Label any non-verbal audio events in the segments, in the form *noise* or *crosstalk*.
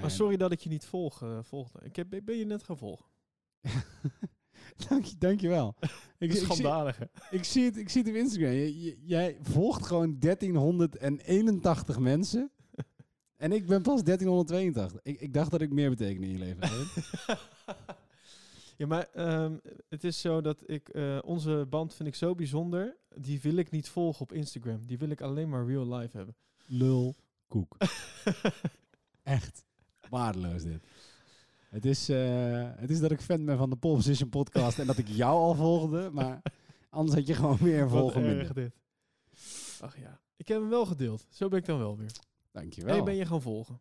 Maar sorry dat ik je niet volg, eh, volgde. Ik heb, ben je net gaan volgen. *laughs* dank, je, dank je wel. *laughs* Ik, is ik, zie, ik, zie het, ik zie het op Instagram. Jij volgt gewoon 1381 mensen. *laughs* En ik ben pas 1382. Ik, ik dacht dat ik meer betekende in je leven. ja, maar ehm, het is zo dat ik... eh, onze band vind ik zo bijzonder. Die wil ik niet volgen op Instagram. Die wil ik alleen maar real life hebben. Lul koek. Echt waardeloos dit. Het is, eh, het is dat ik fan ben van de Pole Position podcast en dat ik jou al volgde, maar anders had je gewoon weer een minder. dit. Ach ja. Ik heb hem wel gedeeld. Zo ben ik dan wel weer. Dankjewel. Hey, ben je gaan volgen?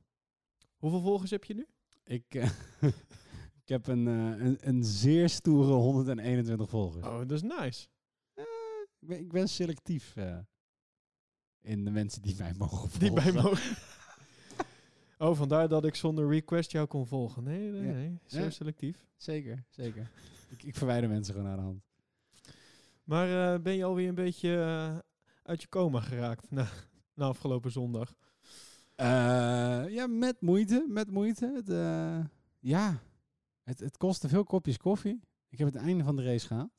Hoeveel volgers heb je nu? Ik, eh, *laughs* ik heb een, eh, een, een zeer stoere 121 volgers. Oh, dat is nice. Ik, ben, ik ben selectief in de mensen die mij mogen volgen. Die bij mogen. Oh, vandaar dat ik zonder request jou kon volgen. Nee, nee, nee. Zo Ja. selectief. Zeker, zeker. *laughs* ik, ik verwijder mensen gewoon naar de hand. Maar eh, ben je alweer een beetje eh, uit je coma geraakt na, *laughs* na afgelopen zondag? Eh, ja, met moeite, met moeite. Het, ja, het, het kostte veel kopjes koffie. Ik heb het einde van de race gehaald.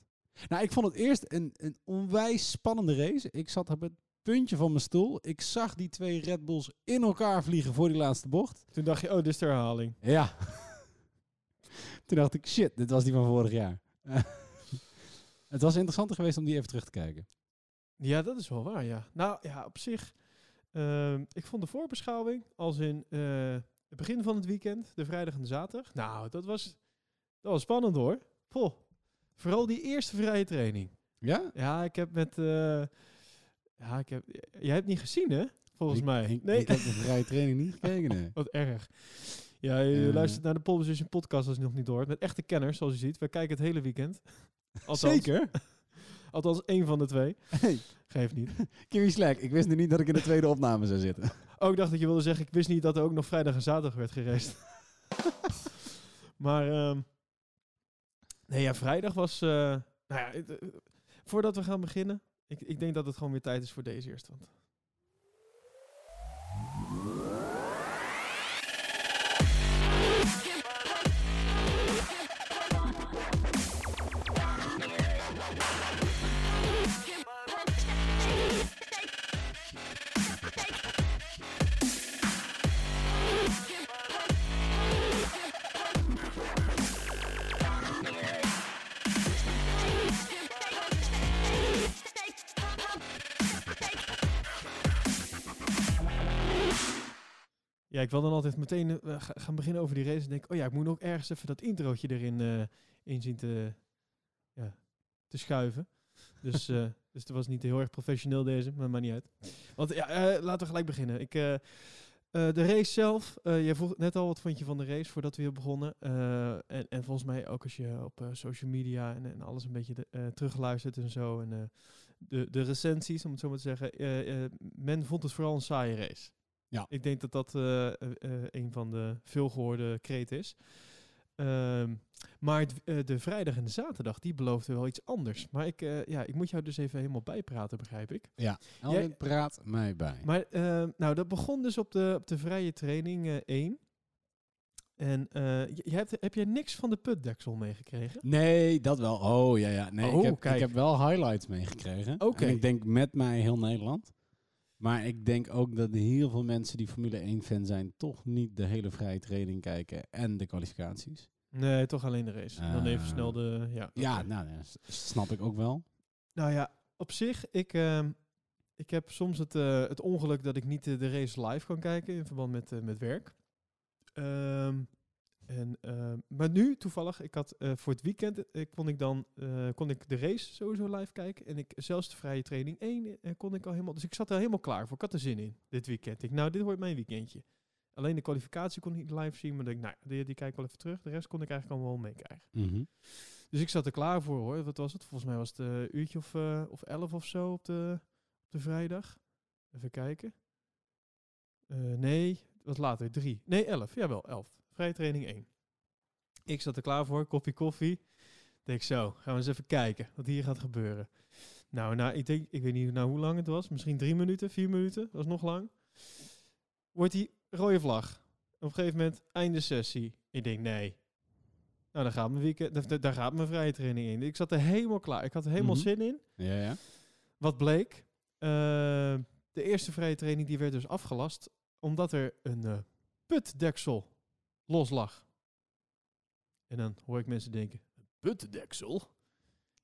Nou, ik vond het eerst een, een onwijs spannende race. Ik zat op het puntje van mijn stoel. Ik zag die twee Red Bulls in elkaar vliegen voor die laatste bocht. Toen dacht je, oh, dit is de herhaling. Ja. *laughs* Toen dacht ik, shit, dit was die van vorig jaar. *laughs* het was interessanter geweest om die even terug te kijken. Ja, dat is wel waar, ja. Nou, ja, op zich... ehm, ik vond de voorbeschouwing, als in eh, het begin van het weekend, de vrijdag en de zaterdag. Nou, dat was, dat was spannend hoor. Vooral die eerste vrije training. Ja? Ja, ik heb met... eh, ja, ik heb... Jij hebt niet gezien, hè? Volgens Ik- mij. Ik, nee, ik heb de vrije training niet gekeken, nee. *laughs* wat erg. Ja, je Eh. luistert naar de Pole Position podcast als je nog niet hoort. Met echte kenners, zoals je ziet. We kijken het hele weekend. *laughs* Althans, Zeker. *laughs* Althans, één van de twee. Hey, Geeft niet. Kimmy Slack, ik wist nu niet dat ik in de tweede opname zou zitten. Oh, ik dacht dat je wilde zeggen, ik wist niet dat er ook nog vrijdag en zaterdag werd gereisd. maar, ehm, nee ja, vrijdag was, eh, nou ja, het, eh, voordat we gaan beginnen, ik, ik denk dat het gewoon weer tijd is voor deze eerste. Want Ja, ik wil dan altijd meteen eh, ga- gaan beginnen over die race. En denk, oh ja, ik moet nog ergens even dat introotje erin eh in zien te, ja, te schuiven. *laughs* Dus, eh dus dat was niet heel erg professioneel deze, maar maakt niet uit. Want ja, laten we gelijk beginnen. Ik, de race zelf, jij vroeg net al, wat vond je van de race voordat we hier begonnen? En, en volgens mij ook als je op social media en, en alles een beetje de, terugluistert en zo. En de, de recensies, om het zo maar te zeggen. men vond het vooral een saaie race. Ja. Ik denk dat dat eh, eh, eh, een van de veelgehoorde kreten is. Ehm, maar het- de vrijdag en de zaterdag, die beloofden wel iets anders. Maar ik, ja, ik moet jou dus even helemaal bijpraten, begrijp ik. Alwin, praat mij bij. Maar eh, nou, dat begon dus op de, op de vrije training eh 1. En eh, je, hebt, heb jij niks van de putdeksel meegekregen? Nee, dat wel. Oh, ja, ja. Nee, Oh, ik, heb, kijk. ik heb wel highlights meegekregen. Oké. En ik denk met mij heel Nederland. Maar ik denk ook dat heel veel mensen die Formule 1-fan zijn... toch niet de hele vrije training kijken en de kwalificaties. Nee, toch alleen de race. Dan even Eh, snel de... Ja, Ja, nou, snap ik ook wel. Nou ja, op zich, ik, ehm, ik heb soms het, eh, het ongeluk dat ik niet eh, de race live kan kijken in verband met, met werk. Ehm, en, ehm, maar nu, toevallig, ik had eh, voor het weekend eh, kon ik dan eh, kon ik de race sowieso live kijken. En ik zelfs de vrije training 1 eh, kon ik al helemaal. Dus ik zat er helemaal klaar voor. Ik had er zin in dit weekend. Ik, nou, dit wordt mijn weekendje. Alleen de kwalificatie kon ik niet live zien, maar denk, nou, die, die kijk ik wel even terug. De rest kon ik eigenlijk allemaal wel meekrijgen. Mhm. Dus ik zat er klaar voor hoor. Wat was het? Volgens mij was het een uurtje of, eh, of elf of zo op de, op de vrijdag. Even kijken. Eh, nee, wat later. Drie. Nee, elf. Jawel, elf. Vrije training één. Ik zat er klaar voor. Koffie, koffie. Denk zo, gaan we eens even kijken wat hier gaat gebeuren. Nou, nou ik, denk, ik weet niet nou hoe lang het was. Misschien drie minuten, vier minuten. Dat was nog lang. Wordt die rode vlag. Op een gegeven moment, einde sessie. Ik denk, nee. Nou, daar gaat mijn weekend, daar gaat mijn vrije training in. Ik zat er helemaal klaar. Ik had er helemaal Mhm. zin in. Ja, ja. Wat bleek? Eh, de eerste vrije training die werd dus afgelast omdat er een eh, putdeksel los lag. En dan hoor ik mensen denken, een putdeksel?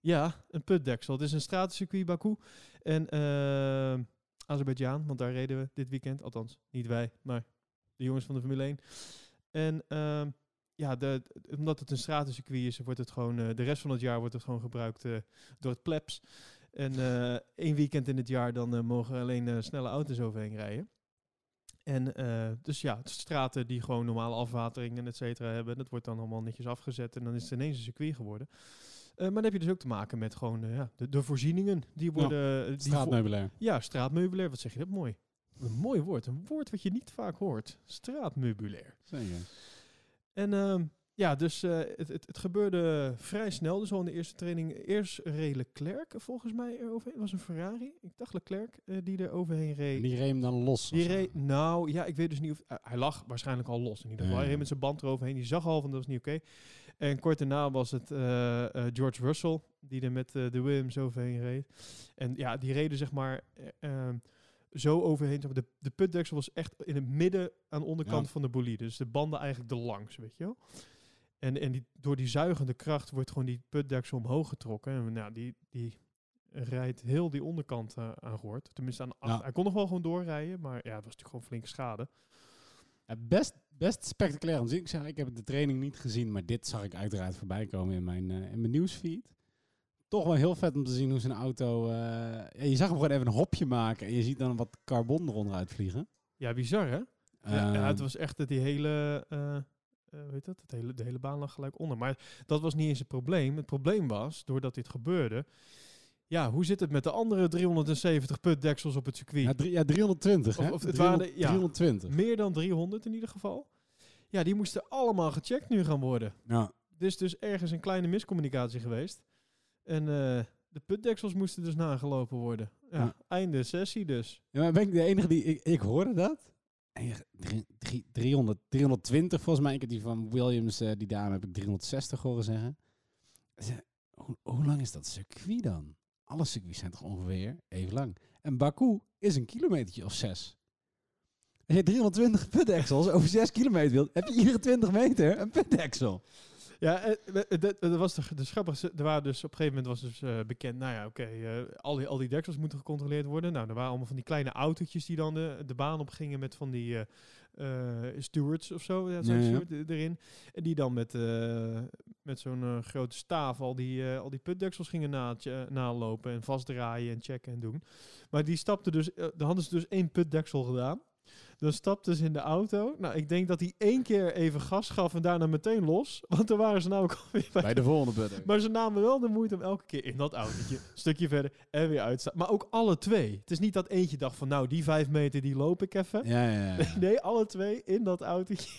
Ja, een putdeksel. Het is een stratencircuit Baku. En eh Azerbeidzjan, want daar reden we dit weekend. Althans, niet wij, maar de jongens van de Formule 1. En ehm, ja, de, omdat het een stratencircuit is, wordt het gewoon, eh, de rest van het jaar wordt het gewoon gebruikt eh, door het plebs. En één weekend in het jaar dan mogen alleen snelle auto's overheen rijden. En eh, dus ja, straten die gewoon normale afwatering en et cetera hebben, dat wordt dan allemaal netjes afgezet en dan is het ineens een circuit geworden. Eh, maar dan heb je dus ook te maken met gewoon eh, ja, de, de voorzieningen die worden... die vo- Straatmeubilair. ja, straatmeubilair. Wat zeg je dat mooi? Een mooi woord. Een woord wat je niet vaak hoort. Straatmeubilair. Zeker. En ehm, ja, dus eh, het, het, het gebeurde vrij snel. Dus al in de eerste training. Eerst reed Leclerc volgens mij eroverheen. was een Ferrari. Ik dacht Leclerc eh, die er overheen reed. Die reem dan los. Die reed, nou ja, ik weet dus niet of... eh, hij lag waarschijnlijk al los in ieder geval. Hij reed met zijn band eroverheen. Die zag al van dat was niet oké. En kort daarna was het George Russell die er met de Williams overheen reed. En ja, die reden zeg maar eh, ehm, zo overheen. De, de putdeksel was echt in het midden aan de onderkant Ja. van de bolide. Dus de banden eigenlijk erlangs, weet je wel. En, en die, door die zuigende kracht wordt gewoon die putdeksel omhoog getrokken. En nou, die, die rijdt heel die onderkant eh, aan Goort. Tenminste, aan, Ja. hij kon nog wel gewoon doorrijden. Maar ja, het was natuurlijk gewoon flinke schade. Ja, best, best spectaculair om te zien. Ik zeg, ik heb de training niet gezien, maar dit zag ik uiteraard voorbij komen in mijn, eh, in mijn nieuwsfeed. Toch wel heel vet om te zien hoe zijn auto... eh, ja, je zag hem gewoon even een hopje maken en je ziet dan wat carbon eronder uitvliegen. Ja, bizar hè? Ja, ja, Ehm, het was echt dat die hele, eh eh, dat? Het hele, de hele baan lag gelijk onder. Maar dat was niet eens het probleem. Het probleem was, doordat dit gebeurde, ja, hoe zit het met de andere 370 putdeksels op het circuit? ja, drie- ja, 320 Of- het 300 waren ja. 320. Meer dan 300 in ieder geval. Ja, die moesten allemaal gecheckt nu gaan worden. Ja. Is dus ergens een kleine miscommunicatie geweest. En eh, de putdeksels moesten dus nagelopen worden. Ja, Ja. einde sessie dus. Ja, maar ben ik de enige die... Ik, ik hoorde dat. En je, drie- drie- 300, 320 volgens mij. Ik heb die van Williams, eh, die dame heb ik 360 horen zeggen. Ze- Hoe, lang is dat circuit dan? Alle circuits zijn toch ongeveer even lang. En Baku is een kilometertje of zes. Als je 320 putdeksels over 6 kilometer wilt, heb je iedere 20 meter een putdeksel. Ja, eh, eh, dat, was de, de grappigste. Er waren dus op een gegeven moment was dus eh, bekend, nou ja, oké, al, die, al die deksels moeten gecontroleerd worden. Nou, er waren allemaal van die kleine autootjes die dan de, de baan op gingen met van die stewards of zo, ja, zo'n Ja, ja. steward erin. En die dan met, met zo'n grote staaf al die, al die putdeksels gingen na, nalopen en vastdraaien en checken en doen. Maar die stapte dus, dan hadden ze dus één putdeksel gedaan. Dan stapten ze in de auto. Nou, ik denk dat hij één keer even gas gaf en daarna meteen los. *laughs* Want dan waren ze namelijk alweer bij. Bij de volgende putdeksel. Maar ze namen wel de moeite om elke keer in dat autootje een *laughs* stukje verder en weer uit te staan. Maar ook alle twee. Het is niet dat eentje dacht van nou, die vijf meter die loop ik even. Ja, ja, ja. *laughs* Nee, alle twee in dat autootje.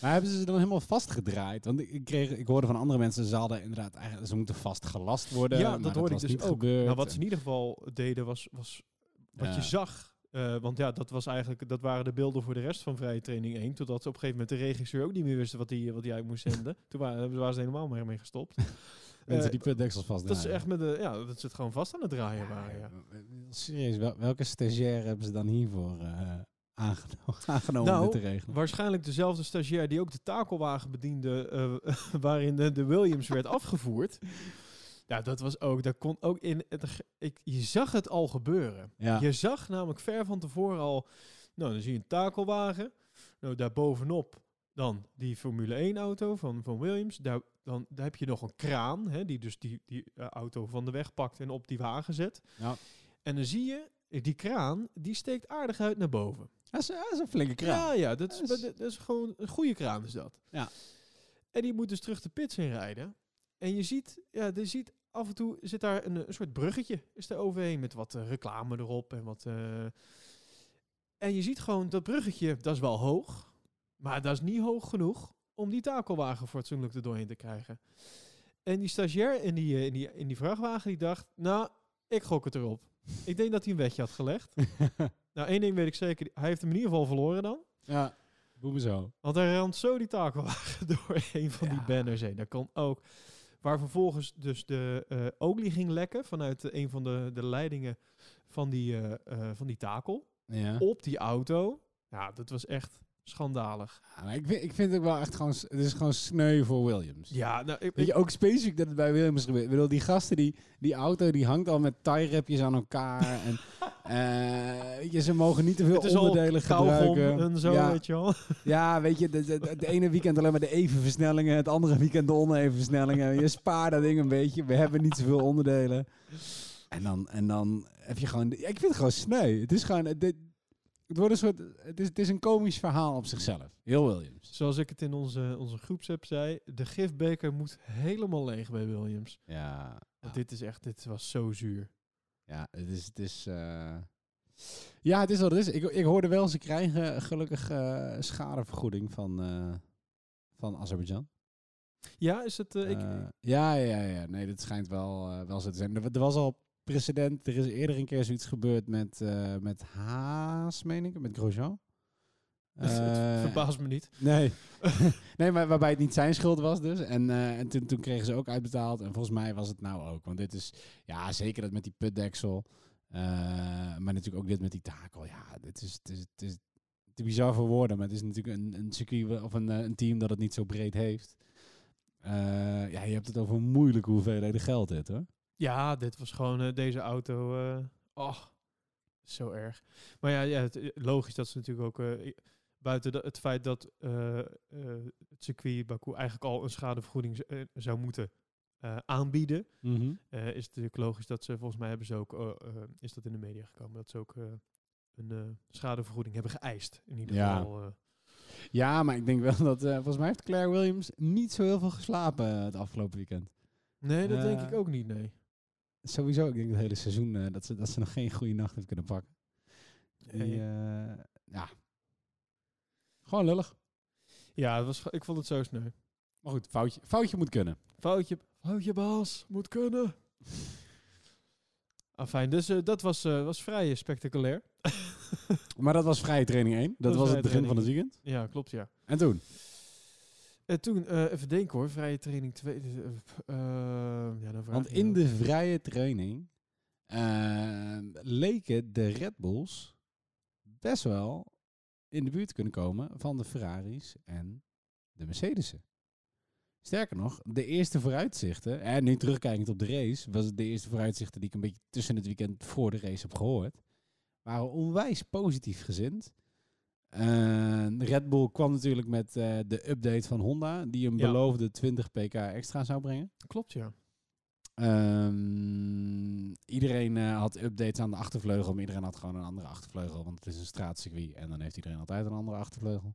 Maar hebben ze ze dan helemaal vastgedraaid? Want ik, kreeg, ik hoorde van andere mensen, ze hadden inderdaad eigenlijk, ze moeten vastgelast worden. ja, dat hoorde ik dus ook. Gebeurd. Nou, wat ze in ieder geval deden was, was wat Ja. je zag. Eh, want ja, dat, was eigenlijk, dat waren de beelden voor de rest van Vrije Training 1. Totdat ze op een gegeven moment de regisseur ook niet meer wisten wat hij wat die uit moest zenden. *laughs* Toen waren, waren ze helemaal mee mee gestopt. *laughs* Mensen Eh, die putdeksels vast dat is echt met de, ja, dat ze het gewoon vast aan het draaien waren. Ja. Serieus, wel- welke stagiair hebben ze dan hiervoor eh *laughs* aangenomen, aangenomen om Nou, dit te regelen? Waarschijnlijk dezelfde stagiair die ook de takelwagen bediende eh, waarin de, de Williams werd afgevoerd. Ja, dat was ook, daar kon ook in, het, ik, je zag het al gebeuren. Ja. Je zag namelijk ver van tevoren al, nou dan zie je een takelwagen, nou daar bovenop dan die Formule 1 auto van, van Williams, daar, dan daar heb je nog een kraan, hè, die dus die, die eh, auto van de weg pakt en op die wagen zet. Ja. En dan zie je, eh, die kraan, die steekt aardig uit naar boven. Dat is, dat is een flinke kraan. Ja, ja, dat is, Dat is- dat is gewoon een goede kraan is dat. Ja. En die moet dus terug de pits in rijden. En je ziet, ja, je ziet af en toe zit daar een, een soort bruggetje is er overheen met wat eh, reclame erop en wat. eh, en je ziet gewoon dat bruggetje, dat is wel hoog, maar dat is niet hoog genoeg om die takelwagen fatsoenlijk er doorheen te krijgen. En die stagiair in die, eh, in die, in die vrachtwagen die dacht, nou, ik gok het erop. ik denk dat hij een wetje had gelegd. *laughs* Nou, één ding weet ik zeker, hij heeft hem in ieder geval verloren dan. ja. Doe me zo. Want hij ramt zo die takelwagen *laughs* door een van die banners heen. Dat kan ook. Waar vervolgens dus de eh, olie ging lekken vanuit eh, een van de, de leidingen van die, eh, van die takel. Ja. Op die auto. Ja, dat was echt schandalig. Ja, maar ik, vind, ik vind het ook wel echt gewoon... Het is gewoon sneu voor Williams. Ja, nou, ik, Weet je, ook specifiek dat het bij Williams gebeurt. Ik bedoel, die gasten, die, die auto, die hangt al met tie-rapjes aan elkaar. *laughs* en eh, je, ze mogen niet te veel het onderdelen gebruiken. en zo, ja, weet je wel. ja, weet je, de ene weekend alleen maar de even versnellingen. Het andere weekend de oneven versnellingen. Je spaart dat ding een beetje. We hebben niet zoveel onderdelen. En dan, en dan heb je gewoon... Ik vind het gewoon sneu. Het is gewoon... Het, het wordt een soort... Het is, het is een komisch verhaal op zichzelf. Heel Williams. Zoals ik het in onze, onze groepsapp zei, de gifbeker moet helemaal leeg bij Williams. Ja, Want Dit is echt, dit was zo zuur. Ja, het is... Het is eh, Ja, het is wat het is. Ik, ik hoorde wel, ze krijgen gelukkig eh, schadevergoeding van, eh, van Azerbeidzjan. Ja, is het... ik, ja, ja, ja. Nee, dit schijnt wel, wel zo te zijn. Er, er was al precedent. Er is eerder een keer zoiets gebeurd met, eh, met Haas, meen ik, met Grosjean. *laughs* het verbaast me niet. Nee. *laughs* *laughs* nee, maar waarbij het niet zijn schuld was dus. En, eh, en toen, toen kregen ze ook uitbetaald. En volgens mij was het nou ook. Want dit is, ja, zeker dat met die putdeksel. maar natuurlijk ook dit met die takel. Ja, dit is, het is, het is te bizar voor woorden. Maar het is natuurlijk een, een circuit of een, een team dat het niet zo breed heeft. Ja, je hebt het over moeilijke hoeveelheden geld dit hoor. Ja, dit was gewoon eh, deze auto. oh, zo erg. Maar ja, ja het, eh, logisch dat ze natuurlijk ook... buiten de- het feit dat het circuit Baku eigenlijk al een schadevergoeding zou moeten aanbieden... eh, is het natuurlijk logisch dat ze, volgens mij hebben ze ook... eh, is dat in de media gekomen, dat ze ook een schadevergoeding hebben geëist. In ieder Ja. geval... Ja, maar ik denk wel *laughs* dat... volgens mij heeft Claire Williams niet zo heel veel geslapen het afgelopen weekend. nee, dat denk ik ook niet, nee. Sowieso, ik denk het hele seizoen eh, dat, ze, dat ze nog geen goede nacht heeft kunnen pakken. Die, eh, ja. Gewoon lullig. Ja, het was, ik vond het zo sneu. Maar goed, foutje, foutje moet kunnen. Foutje, foutje Bas, moet kunnen. Afijn, dus eh, dat was, was vrij spectaculair. *laughs* Maar dat was vrije training 1. Dat, was was het begin van het weekend. Ja, klopt, ja. En toen? En toen, eh, even denken hoor, vrije training 2. ja, dan vraag Want in de vrije training eh, leken de Red Bulls best wel in de buurt te kunnen komen van de Ferraris en de Mercedes'en. Sterker nog, de eerste vooruitzichten, en nu terugkijkend op de race, was het de eerste vooruitzichten die ik een beetje tussen het weekend voor de race heb gehoord, waren onwijs positief gezind. Eh, Red Bull kwam natuurlijk met eh, de update van Honda, die een Ja. beloofde 20 pk extra zou brengen. Klopt, ja. Ehm, iedereen eh, had updates aan de achtervleugel, maar iedereen had gewoon een andere achtervleugel, want het is een straatcircuit en dan heeft iedereen altijd een andere achtervleugel.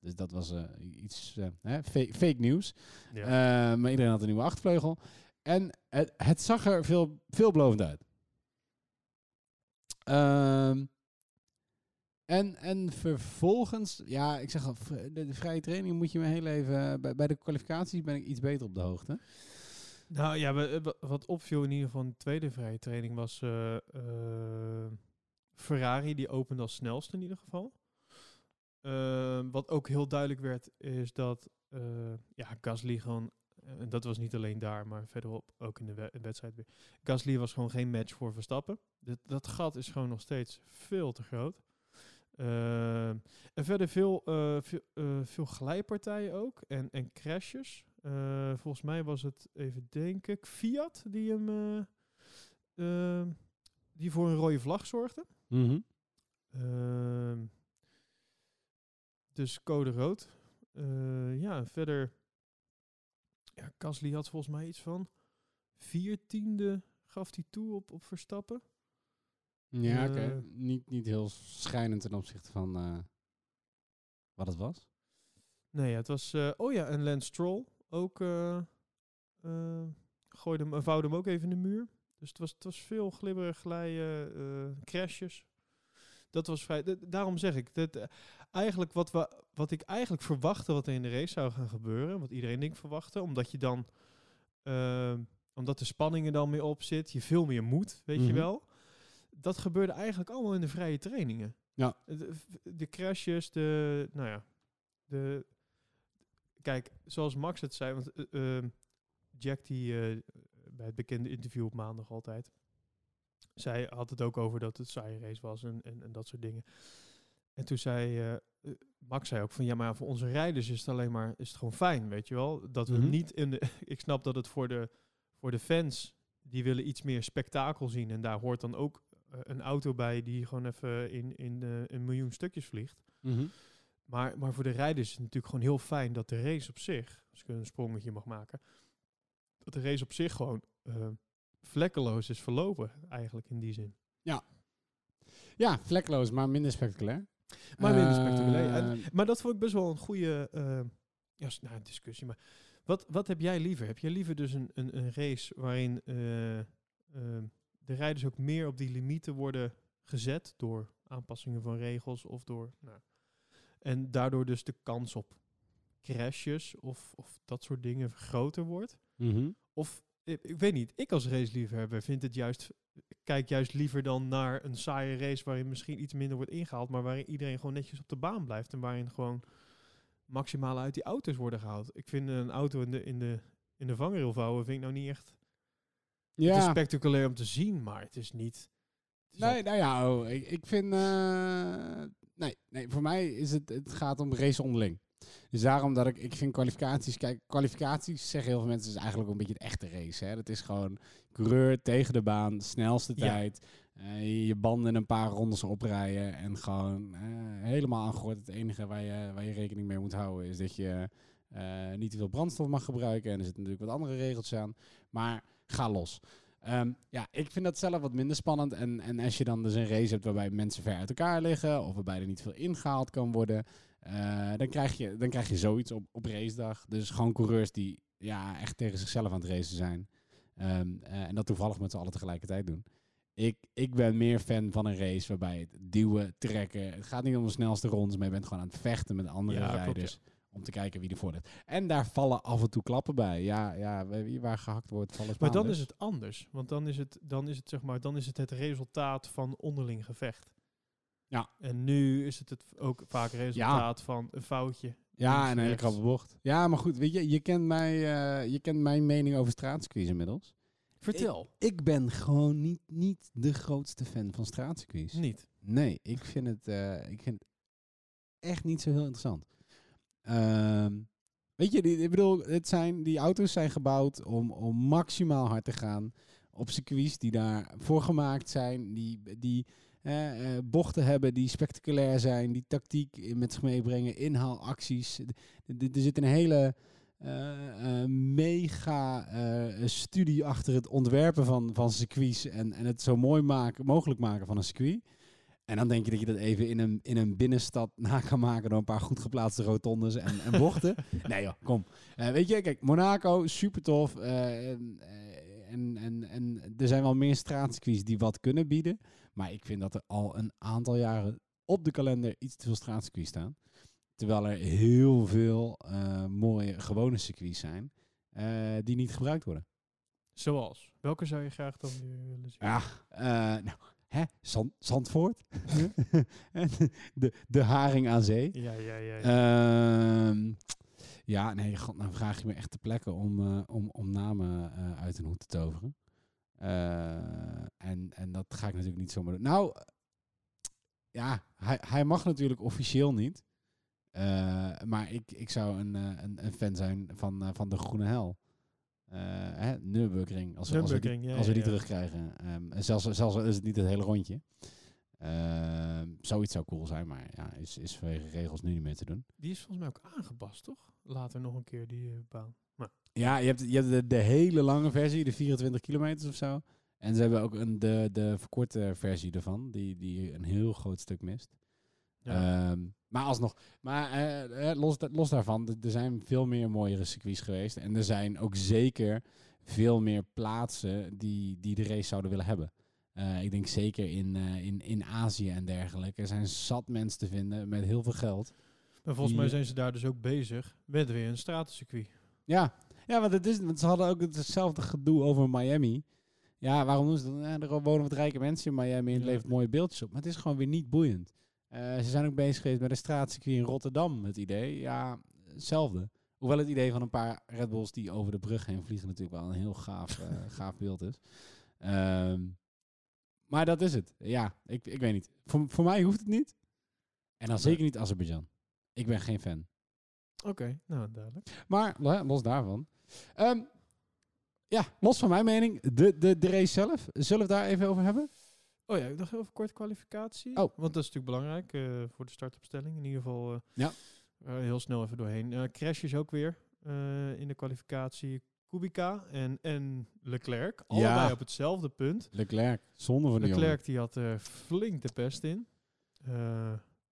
Dus dat was iets hè, fake, fake nieuws. ja. Maar iedereen had een nieuwe achtervleugel. En het, het zag er veel, veelbelovend uit. Ehm, en, en vervolgens, ja, ik zeg al, de, vrije training moet je me heel even... Bij, bij de kwalificaties ben ik iets beter op de hoogte. Nou ja, eh, wat opviel in ieder geval in de tweede vrije training was eh, eh, Ferrari, die opende als snelste in ieder geval. Eh, wat ook heel duidelijk werd, is dat eh, ja, Gasly gewoon, eh, en dat was niet alleen daar, maar verderop ook in de we- wedstrijd weer. Gasly was gewoon geen match voor Verstappen. Dat, dat gat is gewoon nog steeds veel te groot. Eh, en verder veel, eh, veel, eh, veel glijpartijen ook en, en crashes. Eh, volgens mij was het, even denken, Fiat die hem eh, eh, die voor een rode vlag zorgde. Ehm, dus code rood. Ja, en verder. Ja, Gasly had volgens mij iets van viertiende gaf hij toe op, op Verstappen. Ja, Eh, oké. Niet, niet heel schijnend ten opzichte van eh, wat het was. Nee, het was. eh, oh ja, en Lance Stroll ook. eh eh, gooide hem, vouwde hem ook even in de muur. Dus het was, het was veel glibberig glijden, eh, crashes. Dat was vrij. daarom zeg ik. Dat, eh, eigenlijk wat, we, wat ik eigenlijk verwachtte wat er in de race zou gaan gebeuren. Wat iedereen denk verwachtte. Omdat je dan. eh, omdat de spanning er dan meer op zit. Je veel meer moet, weet je Mhm. wel. Dat gebeurde eigenlijk allemaal in de vrije trainingen. Ja. De, de crashes, de, nou ja, de, kijk, zoals Max het zei, want eh, ehm, Jack die eh, bij het bekende interview op maandag altijd, zij had het ook over dat het saaie race was en, en, en dat soort dingen. En toen zei eh, eh, Max zei ook van ja, maar voor onze rijders is het alleen maar is het gewoon fijn, weet je wel, dat we Mhm. niet in de. *laughs* Ik snap dat het voor de voor de fans die willen iets meer spektakel zien en daar hoort dan ook eh, een auto bij die gewoon even in in eh, een miljoen stukjes vliegt. Mhm. Maar, maar voor de rijders is het natuurlijk gewoon heel fijn dat de race op zich, als ik een sprongetje mag maken, dat de race op zich gewoon eh, vlekkeloos is verlopen, eigenlijk in die zin. Ja, vlekloos, maar minder spectaculair. Maar minder Eh, spectaculair. En- Maar dat vond ik best wel een goede eh, ja, nou, een discussie. Maar wat, wat heb jij liever? Heb jij liever dus een, een, een race waarin eh, eh, de rijders ook meer op die limieten worden gezet door aanpassingen van regels of door. Nou, en daardoor dus de kans op crashes of, of dat soort dingen groter wordt? Mhm. Of ik, ik weet niet, ik als raceliefhebber vind het juist, kijk juist liever dan naar een saaie race waarin misschien iets minder wordt ingehaald, maar waarin iedereen gewoon netjes op de baan blijft en waarin gewoon maximaal uit die auto's worden gehaald. Ik vind een auto in de, in de, in de vangrail vouwen vind ik nou niet echt het is Ja, spectaculair om te zien, maar het is niet... het is nee, nou ja, oh, ik, ik vind... eh, nee, nee, voor mij is het, het gaat om race onderling. Dus daarom dat ik, ik vind kwalificaties, kijk, kwalificaties zeggen heel veel mensen, is eigenlijk een beetje het echte race. Hè? Dat is gewoon coureur tegen de baan, snelste Ja. tijd, eh, je banden in een paar rondes oprijden en gewoon eh, helemaal aangooid. Het enige waar je, waar je rekening mee moet houden is dat je niet te veel brandstof mag gebruiken. En er zitten natuurlijk wat andere regels aan. Maar ga los. Ehm, ja, ik vind dat zelf wat minder spannend. En, en als je dan dus een race hebt waarbij mensen ver uit elkaar liggen, of waarbij er niet veel ingehaald kan worden, eh, dan, krijg je, dan krijg je zoiets op, op racedag. Dus gewoon coureurs die ja, echt tegen zichzelf aan het racen zijn. Ehm, eh, en dat toevallig met z'n allen tegelijkertijd doen. Ik, ik ben meer fan van een race waarbij het duwen, trekken. Het gaat niet om de snelste rondes, maar je bent gewoon aan het vechten met andere Ja, klopt, rijders. Om te kijken wie ervoor ligt. En daar vallen af en toe klappen bij. Ja, ja wie- waar gehakt wordt, vallen Maar dan is het anders, want dan is het, dan is het zeg maar, dan is het het resultaat van onderling gevecht. Ja. En nu is het, het ook vaak resultaat van een foutje. Ja, links, een hele krappe bocht. Ja, maar goed, weet je, je kent, mij, eh, je kent mijn mening over straatcircuits inmiddels. Vertel. Ik ben gewoon niet, niet de grootste fan van straatcircuits. Niet. Nee, ik vind het, eh, ik vind het echt niet zo heel interessant. Ehm, weet je, die, ik bedoel, het zijn, die auto's zijn gebouwd om, om maximaal hard te gaan op circuits die daarvoor gemaakt zijn, die, die eh, bochten hebben die spectaculair zijn, die tactiek met zich meebrengen, inhaalacties. Er zit een hele eh, mega studie achter het ontwerpen van, van circuits en, en het zo mooi maken, mogelijk maken van een circuit. En dan denk je dat je dat even in een, in een binnenstad na kan maken door een paar goed geplaatste rotondes en, en bochten. *laughs* nee joh, kom. Eh, weet je, kijk, Monaco, super tof. eh, en, eh, en, en, en er zijn wel meer straatcircuits die wat kunnen bieden. Maar ik vind dat er al een aantal jaren op de kalender iets te veel straatcircuits staan. Terwijl er heel veel mooie gewone circuits zijn die niet gebruikt worden. Zoals? Welke zou je graag dan nu willen zien? Ja, eh, nou, hè? Zand, Zandvoort. *laughs* de, de haring aan zee. Ja, ja, ja. ja. Ehm, ja, nee, god, nou vraag je me echt te plekken om, eh, om, om namen eh, uit een hoed te toveren. Eh, en, en dat ga ik natuurlijk niet zomaar doen. Nou, ja, hij, hij mag natuurlijk officieel niet. Maar ik, ik zou een, een, een fan zijn van, van de Groene Hel. Eh hè, Nürburgring, als, we- als we die, ja, als we die ja, terugkrijgen. Ehm, en zelfs, zelfs is het niet het hele rondje. Ehm, zoiets zou cool zijn, maar ja, is, is vanwege regels nu niet meer te doen. Die is volgens mij ook aangepast, toch? Later nog een keer die eh, baan. Maar Ja, je hebt, je hebt de, de hele lange versie, de 24 kilometer of zo. En ze hebben ook een, de, de verkorte versie ervan, die, die een heel groot stuk mist. ja. Ehm, maar alsnog, maar eh, eh, los, los daarvan, er zijn veel meer mooiere circuits geweest. En er zijn ook zeker veel meer plaatsen die, die de race zouden willen hebben. Eh, ik denk zeker in, in, in Azië en dergelijke. Er zijn zat mensen te vinden met heel veel geld. maar volgens mij zijn ze daar dus ook bezig met weer een stratencircuit. Ja, ja want, het is, want ze hadden ook hetzelfde gedoe over Miami. Ja, waarom doen ze dat? Er wonen wat rijke mensen in Miami en het Ja. levert mooie beeldjes op. Maar het is gewoon weer niet boeiend. Eh, ze zijn ook bezig geweest met een straatcircuit in Rotterdam. Het idee, ja, hetzelfde. Hoewel het idee van een paar Red Bulls die over de brug heen vliegen natuurlijk wel een heel gaaf, eh, *laughs* gaaf beeld is. Ehm, maar dat is het. Ja, ik, ik weet niet. Voor, voor mij hoeft het niet. En dan zeker niet Azerbeidzjan. Ik ben geen fan. Oké, nou duidelijk. Maar lo- los daarvan. Ehm, ja, los van mijn mening, de, de, de race zelf. Zullen we het daar even over hebben? Oh ja, ik dacht even kort kwalificatie. Oh. Want dat is natuurlijk belangrijk eh, voor de startopstelling. In ieder geval eh, Ja. eh, heel snel even doorheen. Crashes ook weer in de kwalificatie. Kubica en, en Leclerc. Allebei op hetzelfde punt. Leclerc, zonde van de jongen. Leclerc die had er flink de pest in.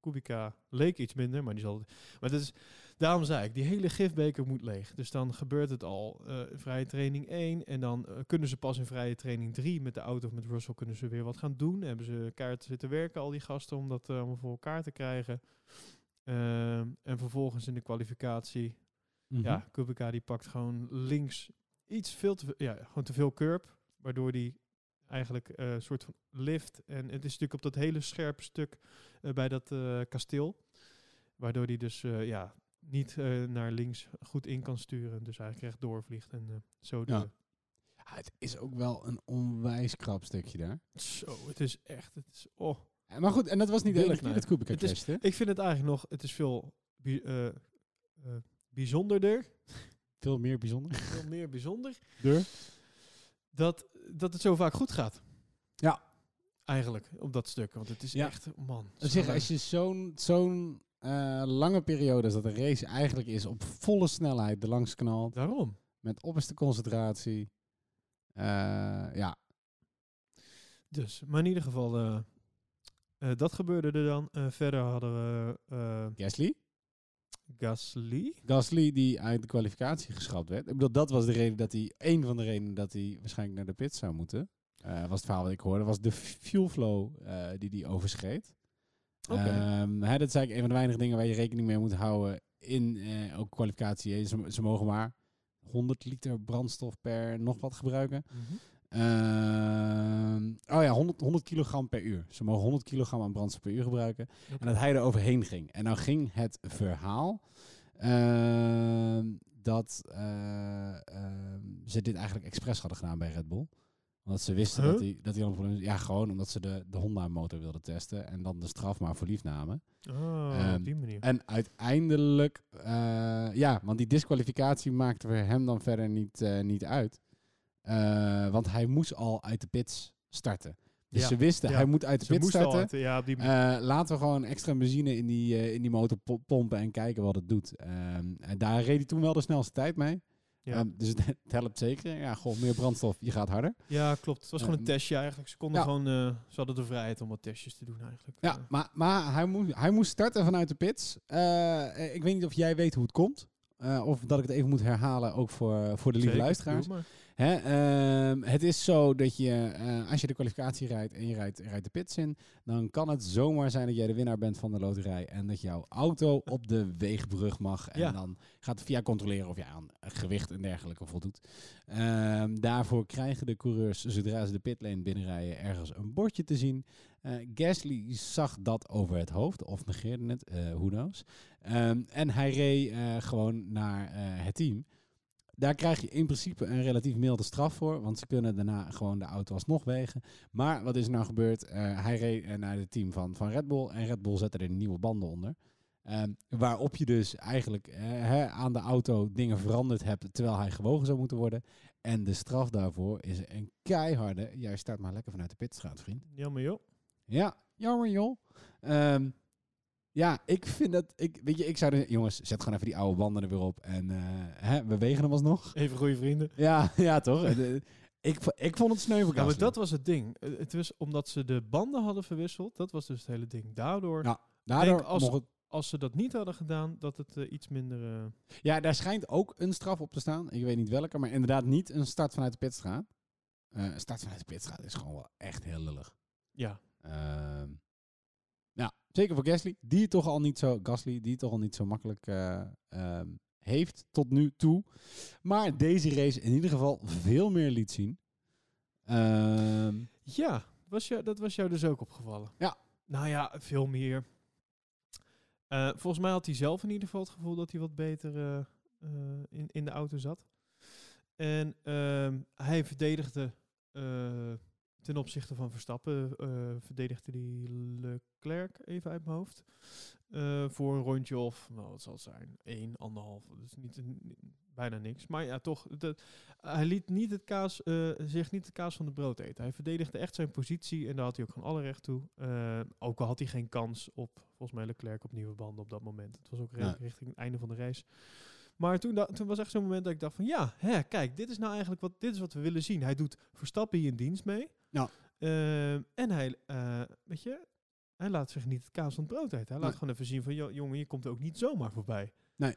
Kubica leek iets minder, maar die zal... Maar dat is, daarom zei ik, die hele gifbeker moet leeg. Dus dan gebeurt het al. eh, vrije training 1 en dan eh, kunnen ze pas in vrije training 3 met de auto of met Russell kunnen ze weer wat gaan doen. Hebben ze kaart zitten werken, al die gasten, om dat eh, allemaal voor elkaar te krijgen. Ehm, en vervolgens in de kwalificatie Mhm. ja, Kubica die pakt gewoon links iets veel te veel, ja, gewoon te veel curb, waardoor die eigenlijk eh, een soort van lift en het is natuurlijk op dat hele scherpe stuk bij dat eh, kasteel, waardoor die dus ja niet eh, naar links goed in kan sturen, dus eigenlijk recht doorvliegt en eh, zo Ja. Het is ook wel een onwijs krap stukje daar. zo, het is echt, het is oh, Maar goed, en dat was niet de enige keer dat. Kubica Het crashte. ik vind het eigenlijk nog, het is veel bi- eh, bijzonderder, *laughs* Veel meer bijzonder. *laughs* veel meer bijzonder. Deur. dat, dat het zo vaak goed gaat. Ja. Eigenlijk, op dat stuk. Want het is Ja. echt, man. Zich, als je zo'n zo'n eh, lange periode als dat een race eigenlijk is, op volle snelheid er langs knalt, Daarom. met opperste concentratie. Eh, ja, Dus, maar in ieder geval, eh, dat gebeurde er dan. Verder hadden we Gasly. Gasly. Gasly die uit de kwalificatie geschrapt werd. Ik bedoel, dat was de reden dat hij, een van de redenen dat hij waarschijnlijk naar de pit zou moeten. Was het verhaal wat ik hoorde, was de fuel flow die hij overschreed. Oké. Ehm, hè, dat is eigenlijk een van de weinige dingen waar je rekening mee moet houden in eh, ook kwalificatie. Ze, ze mogen maar 100 liter brandstof per nog wat gebruiken. Ehm, oh ja, 100, 100 kilogram per uur. Ze mogen 100 kilogram aan brandstof per uur gebruiken. En dat hij er overheen ging. En nou ging het verhaal ehm, dat eh, ze dit eigenlijk expres hadden gedaan bij Red Bull. Omdat ze wisten Huh? dat hij dat hij een probleem Ja, gewoon omdat ze de, de Honda-motor wilden testen. En dan de straf maar voor lief namen. Oh, Ehm, op die manier. En uiteindelijk, eh, ja, want die disqualificatie maakte voor hem dan verder niet, eh, niet uit. Eh, want hij moest al uit de pits starten. Dus Ja, ze wisten, ja. hij moet uit de Ze pit starten. uit- ja, op die manier. Laten we gewoon extra benzine in die, in die motor po- pompen en kijken wat het doet. Ehm, en daar reed hij toen wel de snelste tijd mee. Ja. Ehm, dus het, het helpt zeker. Ja, gewoon meer brandstof, je gaat harder. ja, klopt. Het was gewoon een ehm, testje eigenlijk. Ze konden ja. gewoon, eh, ze hadden de vrijheid om wat testjes te doen eigenlijk. Ja, Eh, maar, maar hij, moest, hij moest starten vanuit de pits. Eh, ik weet niet of jij weet hoe het komt. Of dat ik het even moet herhalen, ook voor, voor de lieve zeker, luisteraars. Hè, ehm, het is zo dat je, eh, als je de kwalificatie rijdt en je rijdt, rijdt de pits in, dan kan het zomaar zijn dat jij de winnaar bent van de loterij en dat jouw auto op de weegbrug mag. En Ja. dan gaat VIA controleren of je aan gewicht en dergelijke voldoet. Ehm, daarvoor krijgen de coureurs, zodra ze de pitlane binnenrijden, ergens een bordje te zien. Eh, Gasly zag dat over het hoofd, of negeerde het, eh who knows. Ehm, en hij reed gewoon naar het team. Daar krijg je in principe een relatief milde straf voor, want ze kunnen daarna gewoon de auto alsnog wegen. Maar wat is er nou gebeurd? Eh, hij reed eh, naar het team van, van Red Bull en Red Bull zette er nieuwe banden onder. Ehm, waarop je dus eigenlijk eh, hè, aan de auto dingen veranderd hebt terwijl hij gewogen zou moeten worden. En de straf daarvoor is een keiharde. Jij start maar lekker vanuit de pitstraat, vriend. Jammer joh. Ja, jammer joh. Ehm, ja, ik vind dat... Ik, weet je, ik zou... De, jongens, zet gewoon even die oude banden er weer op. En eh, hè, we wegen hem alsnog. Even goede vrienden. Ja, *laughs* ja toch? Eh, ik, ik vond het sneu voor Ja, maar dat was het ding. Eh, Het was omdat ze de banden hadden verwisseld. Dat was dus het hele ding. Daardoor, Ja. Daardoor denk als- mocht het... als ze dat niet hadden gedaan, dat het iets minder... Ja, daar schijnt ook een straf op te staan. Ik weet niet welke, maar inderdaad niet een start vanuit de pitstraat. Een start vanuit de pitstraat is gewoon wel echt heel lullig. ja, Ehm, ja, zeker voor Gasly, die het toch al niet zo, Gasly, die het toch al niet zo makkelijk eh, ehm, heeft tot nu toe. Maar deze race in ieder geval veel meer liet zien. Ehm, Ja, was jou, dat was jou dus ook opgevallen. Ja. Nou ja, veel meer. Eh, volgens mij had hij zelf in ieder geval het gevoel dat hij wat beter eh, in, in de auto zat. En ehm, hij verdedigde ten opzichte van Verstappen, eh, verdedigde die Leclerc even uit mijn hoofd. eh, voor een rondje of, nou wat zal het zijn, één, anderhalf. Dus niet, een- bijna niks. Maar ja, toch, hij liet niet het kaas, eh, zich niet de kaas van de brood eten. Hij verdedigde echt zijn positie en daar had hij ook gewoon alle recht toe. Ook al had hij geen kans op, volgens mij, Leclerc op nieuwe banden op dat moment. Het was ook richting het einde van de race. Maar toen, toen was echt zo'n moment dat ik dacht van ja, hè, kijk, dit is nou eigenlijk wat, dit is wat we willen zien. Hij doet Verstappen hier in dienst mee. Ja. Eh, en hij, eh, weet je, hij laat zich niet het kaas van het brood eten. Hij laat Nee. gewoon even zien van, "Jo, jongen, je komt er ook niet zomaar voorbij. Nee,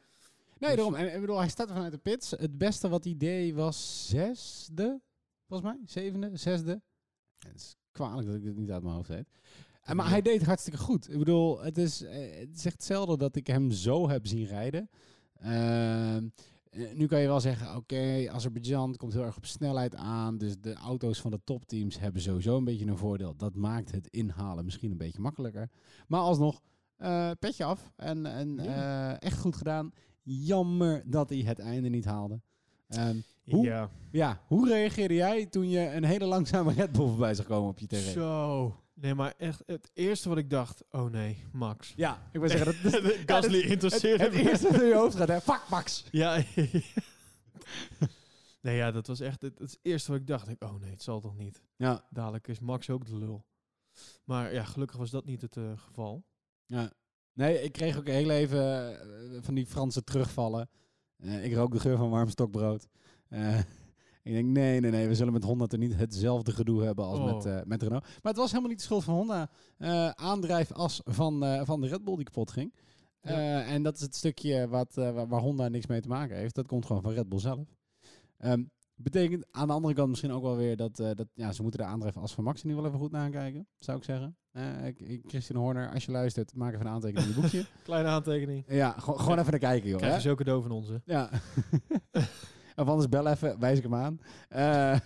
Dus- daarom. En, ik bedoel, hij staat vanuit de pits. Het beste wat hij deed was zesde, volgens mij. Zevende, zesde. Het is kwalijk dat ik het niet uit mijn hoofd weet. En, maar hij deed hartstikke goed. Ik bedoel, het is, eh, het is echt zelden dat ik hem zo heb zien rijden. Ehm, eh, nu kan je wel zeggen, oké, Azerbeidzjan komt heel erg op snelheid aan. Dus de auto's van de topteams hebben sowieso een beetje een voordeel. Dat maakt het inhalen misschien een beetje makkelijker. Maar alsnog, eh, petje af. En, en Ja. eh, echt goed gedaan. Jammer dat hij het einde niet haalde. Ehm, Hoe? Ja, ja, hoe reageerde jij toen je een hele langzame Red Bull voorbij zag komen op je tv? zo. Nee, maar echt, het eerste wat ik dacht, oh nee, Max. Ja, ik wil zeggen, dat, *laughs* dat Gasly het, interesseerde het me. *laughs* eerste dat door je hoofd gaat, hè? Fuck Max! Ja. *laughs* nee, ja, dat was echt het, het eerste wat ik dacht. Ik, oh nee, het zal toch niet. Ja, Dadelijk is Max ook de lul. Maar ja, gelukkig was dat niet het eh, geval. ja. Nee, ik kreeg ook heel even eh, van die Franse terugvallen. Eh, ik rook de geur van warm stokbrood. Ik denk, nee, nee, nee, we zullen met Honda toch niet hetzelfde gedoe hebben als Oh. met, eh, met Renault. Maar het was helemaal niet de schuld van Honda. Eh, aandrijfas van, eh, van de Red Bull die kapot ging. Ja. En dat is het stukje wat, waar, Honda niks mee te maken heeft. Dat komt gewoon van Red Bull zelf. Ehm, betekent aan de andere kant misschien ook wel weer dat, dat ja, ze moeten de aandrijfas van Max in ieder geval even goed nakijken, zou ik zeggen. Ik- Christian Horner, als je luistert, maak even een aantekening in je boekje. *laughs* Kleine aantekening. ja, gewoon gewoon even naar kijken, joh. Krijg je hè? zo cadeau van hè? Ja. *laughs* of anders bel even, wijs ik hem aan. Eh,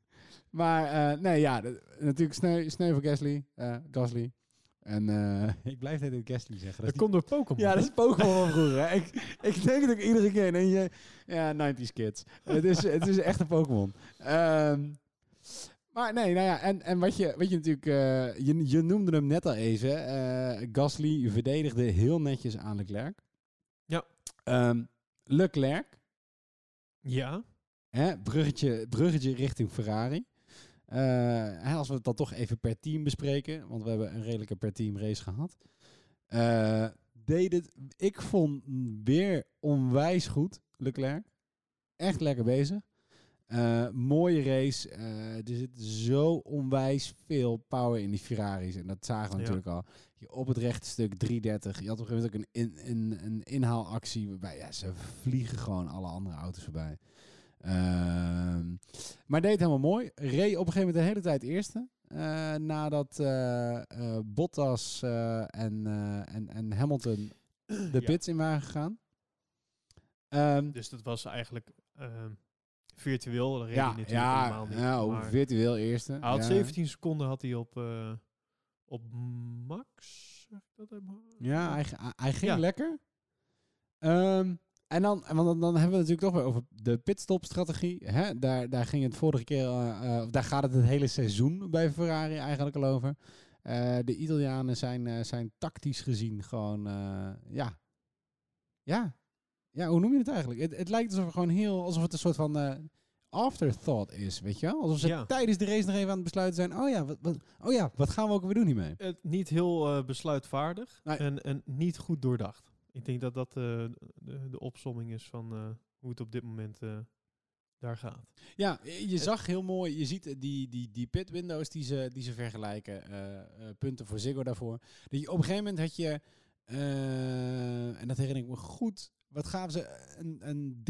*laughs* maar eh, nee, ja, natuurlijk sneu, sneu voor Gasly. eh, Gasly. En *laughs* ik blijf dit Gasly zeggen. Dat is komt door Pokémon. ja, dat is Pokémon van vroeger. Ik, *laughs* ik denk het ook iedere keer. En je, ja, 90s kids. het, is, het is echt een Pokémon. Ehm, maar nee, nou ja, en, en wat, je, wat je natuurlijk, je, je noemde hem net al even. eh Gasly verdedigde heel netjes aan Leclerc. Ja. Ehm, Leclerc, Ja. hè, bruggetje, bruggetje richting Ferrari. Eh, als we het dan toch even per team bespreken, want we hebben een redelijke per team race gehad. Eh, deed het, ik vond weer onwijs goed, Leclerc. Echt lekker bezig. Eh, mooie race. Er zit zo onwijs veel power in die Ferraris. En dat zagen we Ja. natuurlijk al. Je op het rechte stuk 330. Je had op een gegeven moment ook een, in, een, een inhaalactie. Waarbij ja, ze vliegen gewoon alle andere auto's voorbij. Ehm, maar deed helemaal mooi. Reed op een gegeven moment de hele tijd eerste. Eh, nadat eh, eh, Bottas en, en, en Hamilton de Ja. pits in waren gegaan. Ehm, Dus dat was eigenlijk ehm, virtueel. Ja, ja, ja maar virtueel eerste. hij had ja. 17 seconden had hij op, op Max. Zeg ik dat hoofd? Ja, hij, hij- ging Ja. lekker. Ehm, en dan, want dan, dan hebben we het natuurlijk toch weer over de pitstop-strategie. Hè? Daar, daar ging het vorige keer, of daar gaat het het hele seizoen bij Ferrari eigenlijk al over. Eh, de Italianen zijn, zijn tactisch gezien gewoon, ja. Ja. Ja, hoe noem je het eigenlijk? Het, het lijkt alsof, er gewoon heel, alsof het een soort van afterthought is, weet je wel? Alsof ze Ja. tijdens de race nog even aan het besluiten zijn. Oh ja, wat, wat, oh ja, wat gaan we ook weer doen hiermee? Het, niet heel eh, besluitvaardig Nee. en, en niet goed doordacht. Ik denk dat dat eh, de, de opsomming is van eh, hoe het op dit moment daar gaat. Ja, je zag heel mooi, je ziet die, die, die pit windows die ze, die ze vergelijken, punten voor Ziggo daarvoor. Dat je, op een gegeven moment had je, en dat herinner ik me goed, wat gaven ze, een, een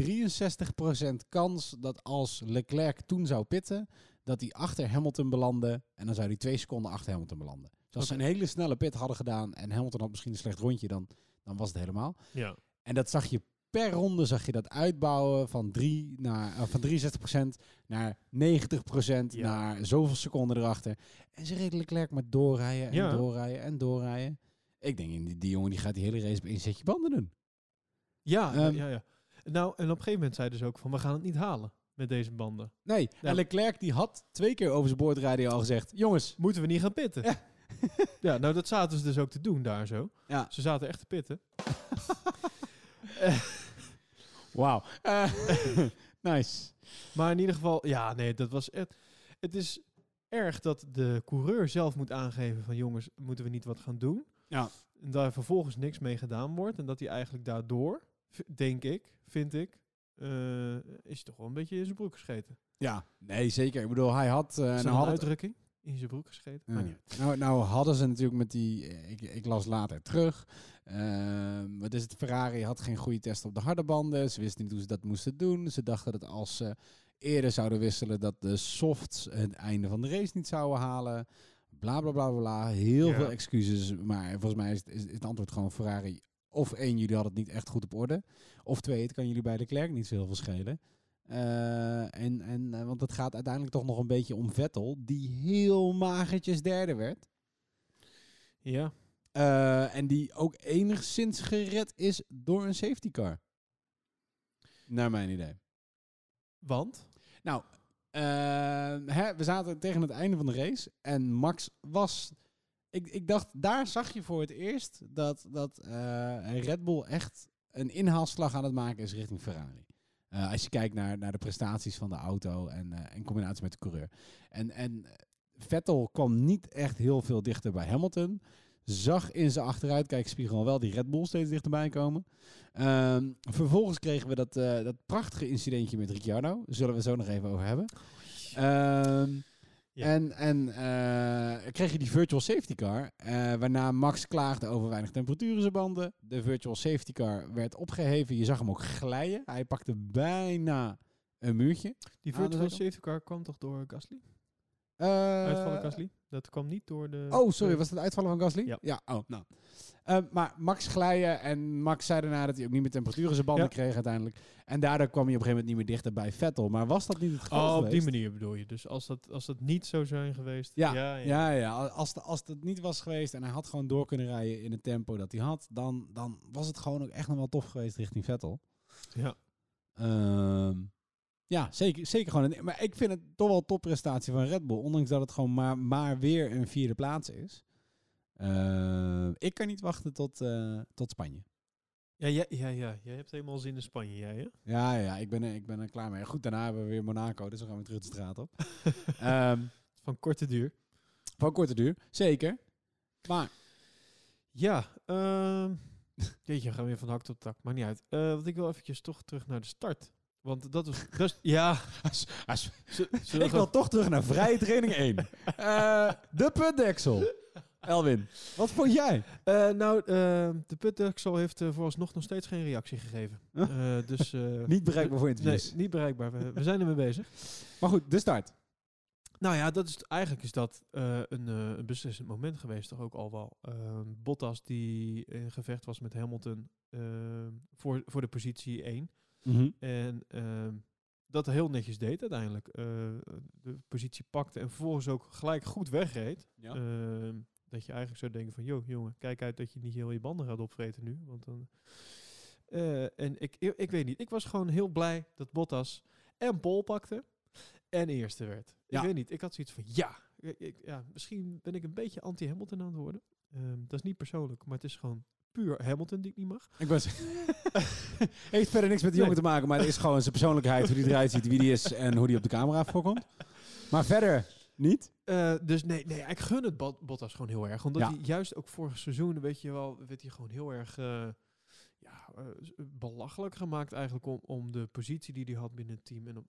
63% kans dat als Leclerc toen zou pitten, dat hij achter Hamilton belandde en dan zou hij twee seconden achter Hamilton belanden. Dus als ze een hele snelle pit hadden gedaan en Hamilton had misschien een slecht rondje, dan, dan was het helemaal. Ja. En dat zag je per ronde zag je dat uitbouwen van, 3 naar, eh, van 63% naar 90% Ja. naar zoveel seconden erachter. En ze reden Leclerc maar doorrijden en Ja. doorrijden en doorrijden. Ik denk, die, die jongen die gaat die hele race op één setje banden doen. Ja, Ehm, ja, ja. Nou, en op een gegeven moment zeiden ze ook van, we gaan het niet halen met deze banden. Nee, Ja. en Leclerc die had twee keer over zijn boordradio al gezegd... Jongens, Moeten we niet gaan pitten? Ja. *laughs* Ja, nou dat zaten ze dus ook te doen daar zo. Ja. Ze zaten echt te pitten. *laughs* wauw. *laughs* Nice. Maar in ieder geval, ja, nee, dat was echt... Het is erg dat de coureur zelf moet aangeven van... jongens, moeten we niet wat gaan doen? Ja. En daar vervolgens niks mee gedaan wordt. En dat hij eigenlijk daardoor, denk ik, vind ik... eh, is hij toch wel een beetje in zijn broek gescheten. Ja, nee, zeker. Ik bedoel, hij had... nou, het- uitdrukking? In zijn broek gescheten? Ja. Niet. Nou, nou hadden ze natuurlijk met die... eh, Ik, ik las later terug. Ehm, wat is het? Ferrari had geen goede test op de harde banden. Ze wisten niet hoe ze dat moesten doen. Ze dachten dat als ze eerder zouden wisselen... dat de softs het einde van de race niet zouden halen. Bla, bla, bla, bla. Heel Ja. veel excuses. Maar volgens mij is het, is het antwoord gewoon Ferrari... Of één, jullie hadden het niet echt goed op orde. Of twee, het kan jullie bij Leclerc niet zo heel veel schelen. Eh, en, en, eh, want het gaat uiteindelijk toch nog een beetje om Vettel, die heel magertjes derde werd. Ja, Eh, en die ook enigszins gered is door een safety car. Naar mijn idee. want... Nou, hè, we zaten tegen het einde van de race. En Max was. Ik, ik dacht, daar zag je voor het eerst dat, dat eh, Red Bull echt een inhaalslag aan het maken is richting Ferrari. Eh, als je kijkt naar, naar de prestaties van de auto en eh, in combinatie met de coureur. En, en Vettel kwam niet echt heel veel dichter bij Hamilton. Zag in zijn achteruitkijkspiegel wel die Red Bull steeds dichterbij komen. Ehm, vervolgens kregen we dat, dat prachtige incidentje met Ricciardo. Zullen we het zo nog even over hebben. Ja. En, en eh, kreeg je die virtual safety car, eh, waarna Max klaagde over weinig temperatuur in zijn banden. De virtual safety car werd opgeheven. Je zag hem ook glijden. Hij pakte bijna een muurtje. Die virtual safety car kwam toch door Gasly? Eh, Uitvallen Gasly? Dat kwam niet door de... Oh, sorry, was dat uitvallen van Gasly? Ja. oh, nou. Eh, maar Max glijden en Max zei daarna dat hij ook niet meer temperatuur in zijn banden Ja. kreeg uiteindelijk. En daardoor kwam hij op een gegeven moment niet meer dichter bij Vettel. Maar was dat niet het geval Oh, op die manier bedoel je. Dus als dat, als dat niet zo zijn geweest... Ja, ja, ja, ja. Als, de, als het niet was geweest en hij had gewoon door kunnen rijden in het tempo dat hij had, dan, dan was het gewoon ook echt nog wel tof geweest richting Vettel. Ja. Ehm, ja, zeker, zeker gewoon. Een, maar ik vind het toch wel een topprestatie van Red Bull, ondanks dat het gewoon maar, maar weer een vierde plaats is. Ehm, ik kan niet wachten tot, eh, tot Spanje. Ja, ja, ja, ja. Jij hebt helemaal zin in Spanje, jij hè? Ja, ja, ik ben, er, ik ben er klaar mee. Goed, daarna hebben we weer Monaco, dus we gaan weer terug de straat op. *laughs* Ehm, Van korte duur. van korte duur, zeker. Maar Ja, ehm *laughs* jeetje, gaan we weer van hak tot tak. Maakt niet uit. Eh want ik wil eventjes toch terug naar de start. Want dat was... *laughs* Is- ja. als, als, ik wil toch terug naar vrije training 1. *laughs* Eh, de putdeksel. Elwin, wat vond jij? Eh, nou, eh, de putdeksel heeft vooralsnog nog steeds geen reactie gegeven. Eh, dus... eh, *laughs* Niet bereikbaar voor Nee, interviews. niet bereikbaar. We, we zijn ermee bezig. Maar goed, de start. Nou ja, dat is, eigenlijk is dat een, een beslissend moment geweest, toch ook al wel. Ehm, Bottas die in gevecht was met Hamilton ehm, voor, voor de positie 1. En ehm, dat heel netjes deed uiteindelijk. Eh, de positie pakte en vervolgens ook gelijk goed wegreed. Ja. Ehm, dat je eigenlijk zou denken van, joh jongen, kijk uit dat je niet heel je banden gaat opvreten nu. Want dan, Eh, en ik, ik, ik weet niet, ik was gewoon heel blij dat Bottas en Pol pakte en eerste werd. Ja. Ik weet niet, ik had zoiets van, ja, ik, ik- ja misschien ben ik een beetje anti-Hamilton aan het worden. Ehm, dat is niet persoonlijk, maar het is gewoon puur Hamilton die ik niet mag. Ik was... *laughs* Heeft verder niks met de jongen te maken, maar het is gewoon zijn persoonlijkheid, hoe die eruit ziet, wie die is en hoe die op de camera voorkomt. Maar verder niet. Eh, dus nee, nee, ik gun het Bot- Bottas gewoon heel erg. Omdat Ja. hij juist ook vorig seizoen, weet je wel, werd hij gewoon heel erg eh, ja, eh, belachelijk gemaakt eigenlijk om, om de positie die hij had binnen het team en om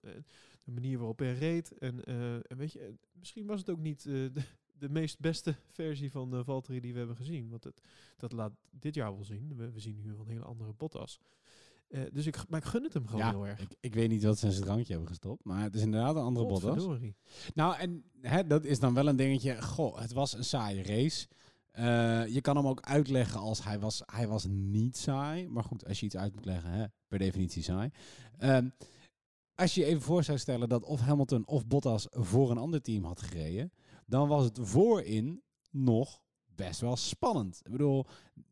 de manier waarop hij reed. En, en weet je, misschien was het ook niet de, *laughs* de meest beste versie van de Valtteri die we hebben gezien. Want het, dat laat dit jaar wel zien. We, we zien nu een hele andere Bottas. Eh, dus ik, maar ik gun het hem gewoon ja, heel erg. Ik, ik weet niet wat ze in zijn drankje hebben gestopt, maar het is inderdaad een andere Bottas. Nou, en hè, dat is dan wel een dingetje. Goh, het was een saaie race. Eh, je kan hem ook uitleggen als hij was, hij was niet saai. Maar goed, als je iets uit moet leggen, hè, per definitie saai. Ehm, als je je even voor zou stellen dat of Hamilton of Bottas voor een ander team had gereden, dan was het voorin nog best wel spannend. Ik bedoel,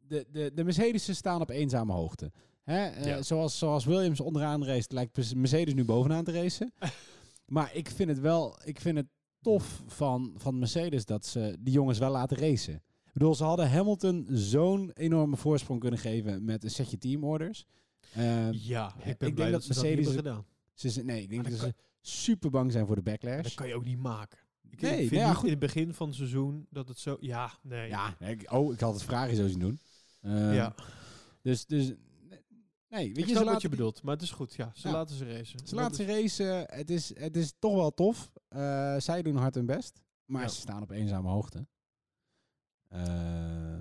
de, de, de Mercedes staan op eenzame hoogte. Hè? eh, zoals, zoals Williams onderaan race, lijkt Mercedes nu bovenaan te racen. *laughs* maar ik vind het wel, ik vind het tof van, van Mercedes dat ze die jongens wel laten racen. Ik bedoel, ze hadden Hamilton zo'n enorme voorsprong kunnen geven met een setje teamorders. Eh, Ja, ik ik ben denk blij dat dat, ze Mercedes dat het- niet hebben gedaan. ze, zijn- nee, ik denk Maar dat dat ze super bang zijn voor de backlash. Dat kan je ook niet maken. Ik Nee, vind nou ja, niet goed. in het begin van het seizoen dat het zo... Ja, nee. Ja, ik, oh, ik had het vragen zo zien doen. Eh, ja. Dus, dus nee, weet ik je, ze wat je bedoelt, maar het is goed. Ja, ze Ja. laten ze racen. ze laten ze racen. Het is, het is toch wel tof. Eh, zij doen hard hun best. Maar Ja. ze staan op eenzame hoogte. Eh,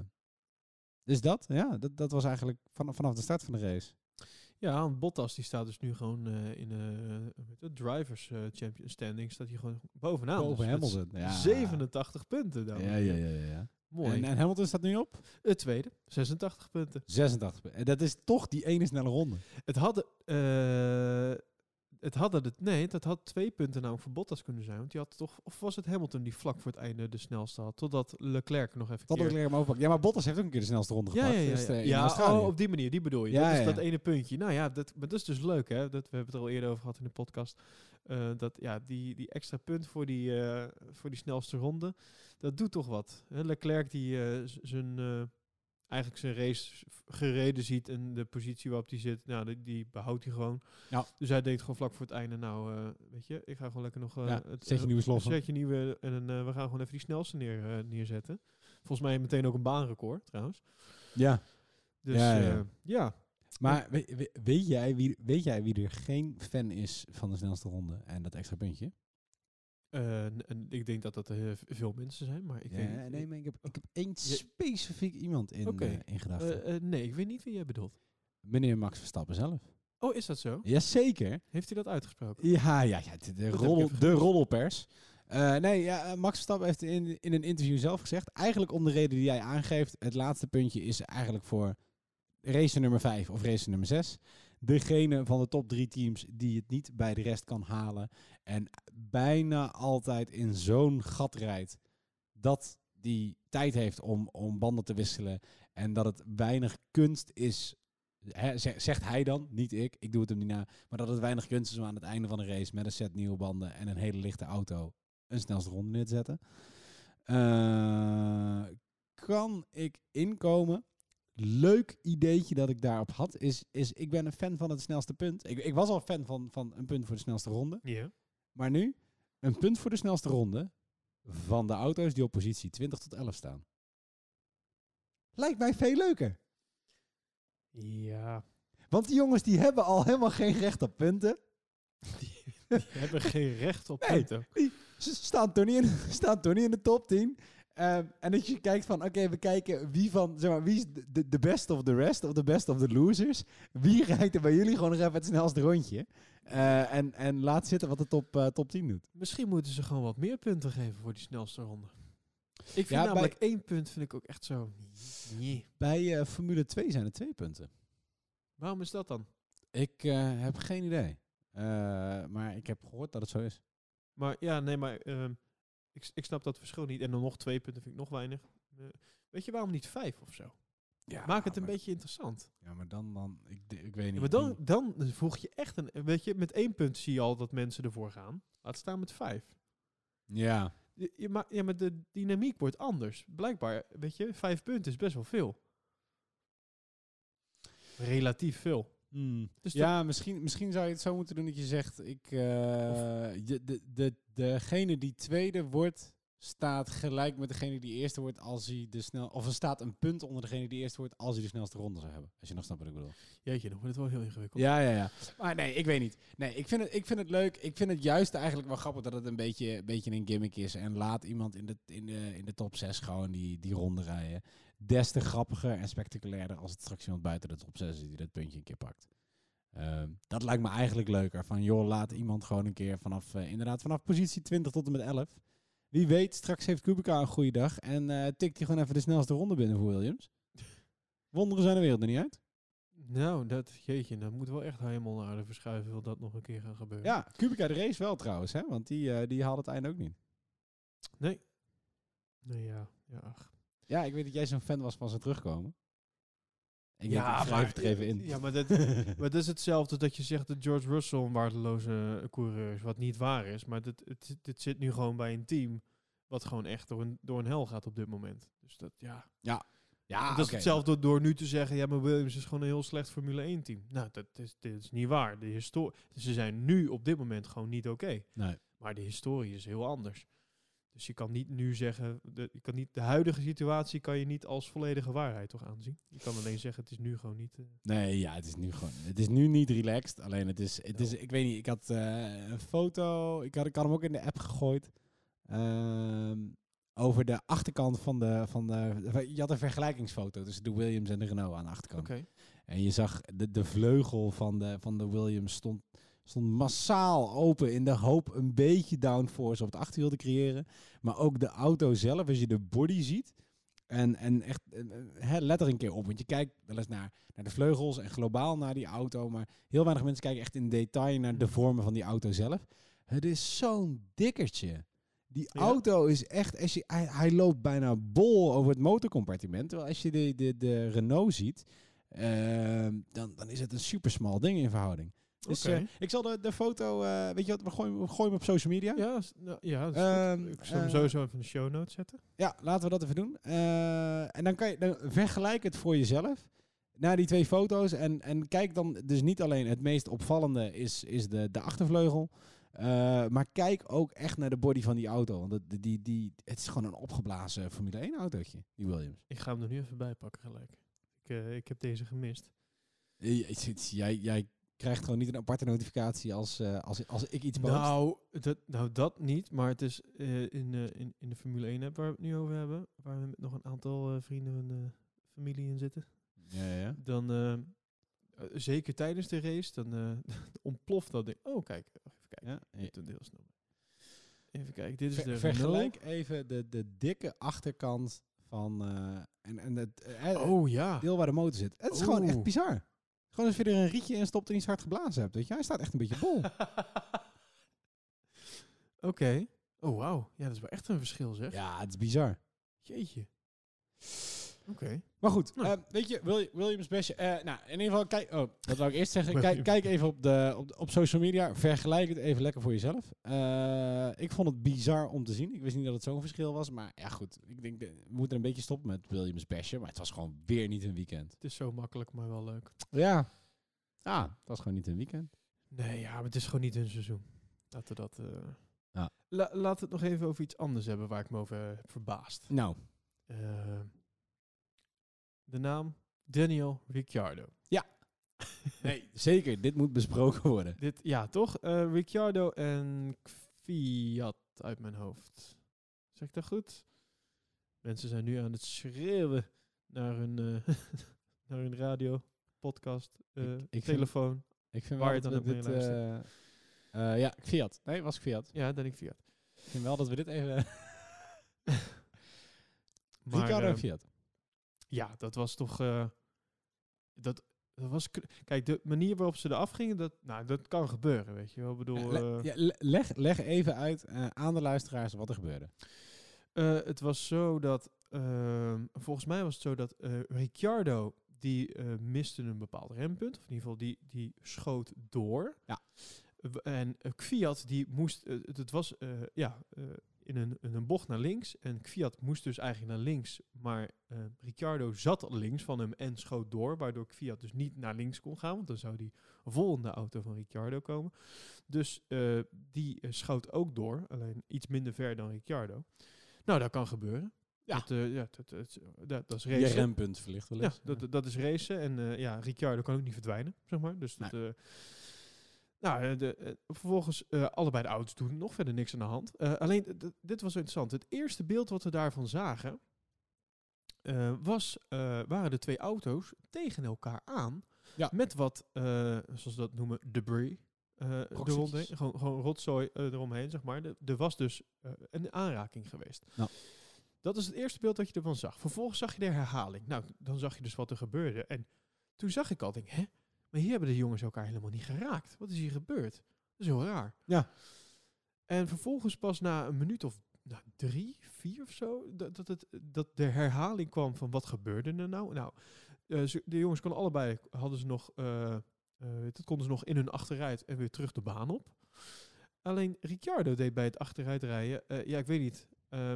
dus dat, ja, dat, dat was eigenlijk van, vanaf de start van de race. Ja, want Bottas die staat dus nu gewoon eh, in de drivers eh, champion standing. Staat hij gewoon bovenaan. Boven dus Hamilton. Ja. 87 punten. en Ja, ja, ja, ja, ja. Mooi. En, en Hamilton staat nu op? het tweede, 86 punten. 86. En dat is toch die ene snelle ronde. Het hadden, het hadden het, nee, dat had twee punten namelijk voor Bottas kunnen zijn. Want die had toch, of was het Hamilton die vlak voor het einde de snelste had, totdat Leclerc nog even Dat leer hem overpakken. Ja, maar Bottas heeft ook een keer de snelste ronde Ja, gepakt. ja, ja. Dus, ja. eh, ja oh, op die manier, die bedoel je. Ja, dat is ja. dat ene puntje. Nou ja, dat, maar dat is dus leuk, hè. Dat, we hebben het er al eerder over gehad in de podcast. Eh, dat, ja, die, die extra punt voor die, eh, voor die snelste ronde, dat doet toch wat. Hè, Leclerc die zijn, eigenlijk zijn race gereden ziet en de positie waarop hij zit, nou, die, die behoudt hij gewoon. Ja. Dus hij denkt gewoon vlak voor het einde, nou, eh, weet je, ik ga gewoon lekker nog... eh, Ja, het, zet je nieuwe sloffen. Zet je nieuwe, en eh, we gaan gewoon even die snelste neer, eh, neerzetten. Volgens mij meteen ook een baanrecord, trouwens. Ja. Dus Ja, ja. Maar we- we- weet, jij wie, weet jij wie er geen fan is van de snelste ronde en dat extra puntje? Eh, en ik denk dat dat v- veel mensen zijn, maar ik weet ja, nee, maar ik heb, ik heb één specifiek iemand in, eh, in gedachten. Nee, ik weet niet wie jij bedoelt. Meneer Max Verstappen zelf. Oh, is dat zo? Jazeker. Heeft hij dat uitgesproken? Ja, ja, ja de, de, roddel, de roddelpers. Nee, ja, Max Verstappen heeft in, in een interview zelf gezegd... eigenlijk om de reden die jij aangeeft... het laatste puntje is eigenlijk voor race nummer 5 of race nummer 6. Degene van de top drie teams die het niet bij de rest kan halen... en bijna altijd in zo'n gat rijdt... dat die tijd heeft om, om banden te wisselen... en dat het weinig kunst is... Zegt hij dan, niet ik, ik doe het hem niet na... Maar dat het weinig kunst is om aan het einde van de race met een set nieuwe banden en een hele lichte auto een snelste ronde neer te zetten. Eh, kan ik inkomen? Leuk ideetje dat ik daarop had, is, is ik ben een fan van het snelste punt. Ik, ik was al fan van, van een punt voor de snelste ronde. Ja. Maar nu, een punt voor de snelste ronde van de auto's die op positie 20 tot 11 staan. Lijkt mij veel leuker. Ja. Want die jongens die hebben al helemaal geen recht op punten. Die hebben geen recht op Nee. punten. Ze staan toch niet in, *laughs* staan toch niet in de top 10. Ehm, en dat je kijkt van, oké, we kijken wie van, zeg maar, wie is de- de, de best of the rest of the best of the losers. Wie rijdt er bij jullie gewoon nog even het snelste rondje. Eh, en, en laat zitten wat de top, eh, top 10 doet. Misschien moeten ze gewoon wat meer punten geven voor die snelste ronde. Ik vind Ja, bij- namelijk één punt vind ik ook echt zo... Nee. Bij eh, Formule 2 zijn er twee punten. Waarom is dat dan? Ik heb geen idee. Maar ik heb gehoord dat het zo is. Maar ja, nee, maar ehm, ik, ik snap dat verschil niet. En dan nog twee punten vind ik nog weinig. Eh, weet je waarom niet vijf of zo? Ja, Maak het een maar- beetje interessant. Ja, maar dan, dan ik, ik weet niet. Ja, maar dan, dan voeg je echt een... Weet je, met één punt zie je al dat mensen ervoor gaan. Laat staan met vijf. Ja. Je, je ma- ja, maar de dynamiek wordt anders. Blijkbaar, weet je, vijf punten is best wel veel. Relatief veel. Hmm. Dus ja, misschien, misschien zou je het zo moeten doen dat je zegt, ik, eh, je, de, de, degene die tweede wordt, staat gelijk met degene die eerste wordt als hij de snel, of er staat een punt onder degene die eerste wordt als hij de snelste ronde zou hebben. Als je nog snapt wat ik bedoel. Jeetje, dan wordt het wel heel ingewikkeld. Ja, ja, ja. Maar nee, ik weet niet. Nee, ik vind het, ik vind het leuk. Ik vind het juist eigenlijk wel grappig dat het een beetje, een beetje een gimmick is. En laat iemand in de, in de, in de top 6 gewoon die, die ronde rijden. Des te grappiger en spectaculairder als het straks iemand buiten de top 6 is die dat puntje een keer pakt. Ehm, dat lijkt me eigenlijk leuker. Van joh, laat iemand gewoon een keer vanaf, eh, inderdaad, vanaf positie 20 tot en met 11. Wie weet, straks heeft Kubica een goede dag en eh, tikt hij gewoon even de snelste ronde binnen voor Williams. Wonderen zijn de wereld er niet uit. Nou, dat, jeetje, dat moet wel echt helemaal naar aarde verschuiven. Wil dat nog een keer gaan gebeuren? Ja, Kubica de race wel trouwens, hè? want die, eh, die haalde het einde ook niet. Nee. Nee, ja. ja ach. Ja, ik weet dat jij zo'n fan was van zijn terugkomen. Ik Ja, ik schrijf het er even in. Ja, maar dat, *laughs* Maar het is hetzelfde dat je zegt dat George Russell een waardeloze eh, coureur is, wat niet waar is. Maar dit, het, dit zit nu gewoon bij een team wat gewoon echt door een, door een hel gaat op dit moment. Dus dat, ja. ja, dat is hetzelfde door, door nu te zeggen, ja, maar Williams is gewoon een heel slecht Formule 1 team. Nou, dat is, dit is niet waar. De histo- ze zijn nu op dit moment gewoon niet oké. Nee. Maar de historie is heel anders. Dus je kan niet nu zeggen, de, je kan niet, de huidige situatie kan je niet als volledige waarheid toch aanzien. Je kan alleen zeggen, het is nu gewoon niet... eh, Nee, ja, het is nu gewoon. Het is nu niet relaxed. Alleen het is, het is ik weet niet, ik had eh, een foto, ik had, ik had hem ook in de app gegooid. ehm, over de achterkant van de, van de. Je had een vergelijkingsfoto tussen de Williams en de Renault aan de achterkant. Oké. En je zag de, de vleugel van de, van de Williams stond, stond massaal open in de hoop een beetje downforce op het achterwiel te creëren. Maar ook de auto zelf, als je de body ziet. En, en echt, hè, let er een keer op. Want je kijkt wel eens naar, naar de vleugels en globaal naar die auto. Maar heel weinig mensen kijken echt in detail naar de vormen van die auto zelf. Het is zo'n dikkertje. Die Ja? auto is echt, als je, hij, hij loopt bijna bol over het motorcompartiment. Terwijl als je de, de, de Renault ziet, ehm, dan, dan is het een super smal ding in verhouding. Dus eh, ik zal de, de foto, eh, weet je wat, we gooien, we gooien hem op social media. Ja, nou, ja Ehm. Ik zal hem sowieso even in de show notes zetten. Ja, laten we dat even doen. Eh, en dan kan je dan vergelijk het voor jezelf naar die twee foto's. En, en kijk dan dus niet alleen het meest opvallende is, is de, de achtervleugel. maar kijk ook echt naar de body van die auto. Want het, die, die, het is gewoon een opgeblazen Formule 1 autootje, die Williams. Ik ga hem er nu even bij pakken gelijk. Ik, ik heb deze gemist. Jij, jij krijgt gewoon niet een aparte notificatie als, eh, als, als ik iets post. Nou dat, nou, dat niet. Maar het is eh, in, eh, in, in de Formule 1 app waar we het nu over hebben. Waar we met nog een aantal eh, vrienden en eh, familie in zitten. Ja, ja. Dan, zeker tijdens de race, dan eh, *laughs* ontploft dat ding. Oh, kijk. Even kijken. ja. Je hebt een deelsnummer. Even kijken. Dit is Ver- de vergelijk even de, de dikke achterkant van... eh, en, en het. Oh ja. deel waar de motor zit. Het is gewoon echt bizar. Gewoon als je er een rietje in stopt en iets hard geblazen hebt. Weet je? Hij staat echt een beetje bol. *laughs* Oké. Oh, wauw. Ja, dat is wel echt een verschil, zeg. ja, het is bizar. Jeetje. Oké. Maar goed, Nou. eh, weet je, Wil- Williams Besje. eh nou, in ieder geval, kijk, oh, dat wou ik eerst zeggen. *laughs* Kijk, kijk even op, de, op, de- op social media. Vergelijk het even lekker voor jezelf. Eh, ik vond het bizar om te zien. Ik wist niet dat het zo'n verschil was. Maar ja, goed. Ik denk, de- we moeten een beetje stoppen met Williams Besje. Maar het was gewoon weer niet een weekend. Het is zo makkelijk, maar wel leuk. Ja. Ah, het was gewoon niet een weekend. Nee, ja, maar het is gewoon niet hun seizoen. Laten we dat... eh Ja. La laten we het nog even over iets anders hebben waar ik me over heb verbaasd. Nou, Eh, de naam Daniel Ricciardo. *laughs* nee, zeker. Dit moet besproken worden. Dit, ja, toch? Eh, Ricciardo en Fiat uit mijn hoofd. Zeg ik dat goed? Mensen zijn nu aan het schreeuwen naar hun, eh, *laughs* naar hun radio, podcast, eh, Ik- ik vind- telefoon. Ik vind Waar wel je dan mee dit... eh, ja, Fiat. Nee, was Fiat. Ja, dan ik Fiat. Ik vind wel dat we dit even... *laughs* Maar, Ricardo en Fiat. Ja, dat was toch. eh, dat, dat was. Kijk, de manier waarop ze eraf gingen, dat, nou, dat kan gebeuren, weet je wel. Ik bedoel, Le- eh, ja, le- leg, leg even uit eh, aan de luisteraars wat er gebeurde. het was zo dat. ehm, volgens mij was het zo dat Ricciardo. die miste een bepaald rempunt. Of in ieder geval, die, die schoot door. Ja. En Kviat, die moest. het, was. ja. In een, in een bocht naar links. En Kviat moest dus eigenlijk naar links. Maar eh, Ricciardo zat links van hem en schoot door. Waardoor Kviat dus niet naar links kon gaan. Want dan zou die volgende auto van Ricciardo komen. Dus eh, die eh, schoot ook door. Alleen iets minder ver dan Ricciardo. Nou, dat kan gebeuren. Ja. Dat, ja, dat, dat, dat, dat is Je racen. rempunt verlicht wel Ja, eens. dat, dat is racen. En ja, Ricciardo kan ook niet verdwijnen, zeg maar. Dus dat, nou, eh, de, eh, vervolgens eh, allebei de auto's doen nog verder niks aan de hand. Alleen, dit was interessant. Het eerste beeld wat we daarvan zagen, was, waren de twee auto's tegen elkaar aan. Ja. Met wat, zoals ze dat noemen, debris. eromheen. Gewoon, gewoon rotzooi eromheen, zeg maar. De- Er was dus een aanraking geweest. Ja. Dat is het eerste beeld dat je ervan zag. Vervolgens zag je de herhaling. Nou, dan zag je dus wat er gebeurde. En toen zag ik al, denk, hè? Maar hier hebben de jongens elkaar helemaal niet geraakt. Wat is hier gebeurd? Dat is heel raar. Ja. En vervolgens pas na een minuut of nou, drie, vier of zo, dat, dat, het, dat de herhaling kwam van wat gebeurde er nou. Nou, eh, ze- de jongens konden allebei, hadden ze nog, eh, eh, dat konden ze nog in hun achteruit en weer terug de baan op. Alleen Ricciardo deed bij het achteruitrijden, eh, ja, ik weet niet. eh,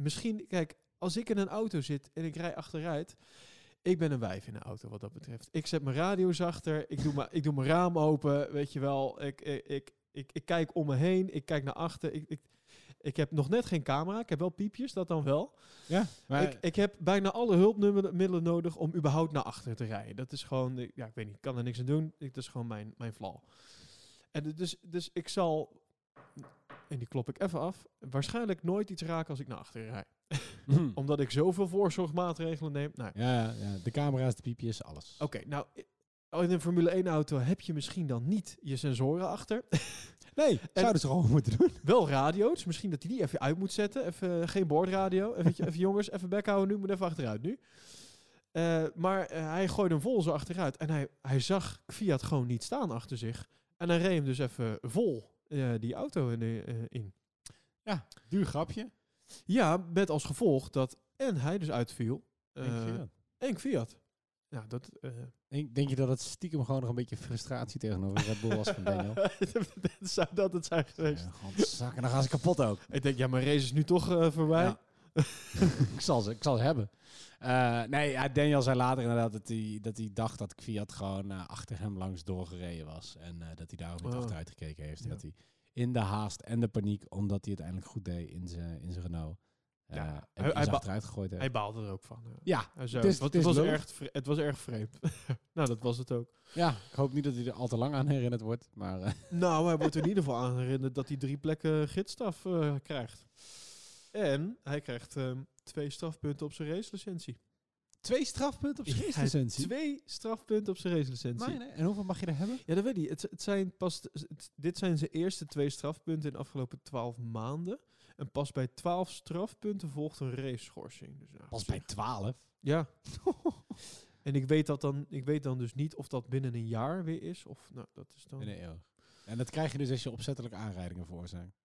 misschien, kijk, als ik in een auto zit en ik rij achteruit, ik ben een wijf in een auto wat dat betreft. Ik zet mijn radio zachter, ik doe, mijn- ik doe mijn raam open, weet je wel. Ik, ik, ik, ik, ik kijk om me heen, ik kijk naar achter. Ik, ik, ik heb nog net geen camera, ik heb wel piepjes, dat dan wel. Ja, maar Ik, ik heb bijna alle hulpmiddelen nodig om überhaupt naar achter te rijden. Dat is gewoon, ja, ik weet niet, ik kan er niks aan doen. Dat is gewoon mijn, mijn flaw. En dus, dus ik zal, en die klop ik even af, waarschijnlijk nooit iets raken als ik naar achter rijd. Hm. *laughs* Omdat ik zoveel voorzorgmaatregelen neem. Nou, ja, ja, de camera's, de piepjes, alles. Oké, nou, in een Formule 1 auto heb je misschien dan niet je sensoren achter. *laughs* Nee, zouden ze gewoon *laughs* moeten doen. Wel radio's, misschien dat hij die even uit moet zetten. Even eh, geen boordradio. Even, even jongens, even bek houden nu, moet even achteruit nu. Eh, maar eh, hij gooide hem vol zo achteruit. En hij, hij zag Fiat gewoon niet staan achter zich. En hij reed hem dus even vol eh, die auto in. eh, in. Duur grapje. Ja, met als gevolg dat en hij dus uitviel. Je eh, en Fiat. Ja, dat... Denk, je dat het stiekem gewoon nog een beetje frustratie tegenover Red Bull was van *laughs* Daniel? dat zou dat het zijn geweest. Ja, gewoon zakken, dan gaan ze kapot ook. Ik denk, ja, mijn race is nu toch voorbij. Ja. *laughs* ik, zal ze, ik zal ze hebben. Eh, nee, ja, Daniel zei later inderdaad dat hij, dat hij dacht dat Fiat gewoon eh, achter hem langs doorgereden was. En eh, dat hij daar ook niet Oh. achteruit gekeken heeft. Ja. dat hij in de haast en de paniek, omdat hij het uiteindelijk goed deed in zijn in zijn Renault, Ja, hij- hij, achteruit gegooid heeft. Hij baalde er ook van. ja. Het is- wat- het het, is was erg, het was erg vreemd. *laughs* nou, dat was het ook. ja, ik hoop niet dat hij er al te lang aan herinnerd wordt. Maar Nou, hij wordt er in *laughs* ieder geval aan herinnerd dat hij drie plekken gidsstaf krijgt. En hij krijgt ehm, twee strafpunten op zijn racelicentie. twee strafpunten op zijn Ja, racelicentie. Twee strafpunten op zijn racelicentie. Nee. En hoeveel mag je er hebben? Ja, dat weet ik. Het, het zijn pas, het- dit zijn zijn eerste twee strafpunten in de afgelopen twaalf maanden. En pas bij twaalf strafpunten volgt een raceschorsing. Dus, nou, Pas bij 12. Ja. *laughs* en ik weet, dat dan, ik weet dan dus niet of dat binnen een jaar weer is. Of, nou, dat is dan... In een eeuw. En dat krijg je dus als je opzettelijk aanrijdingen veroorzaakt.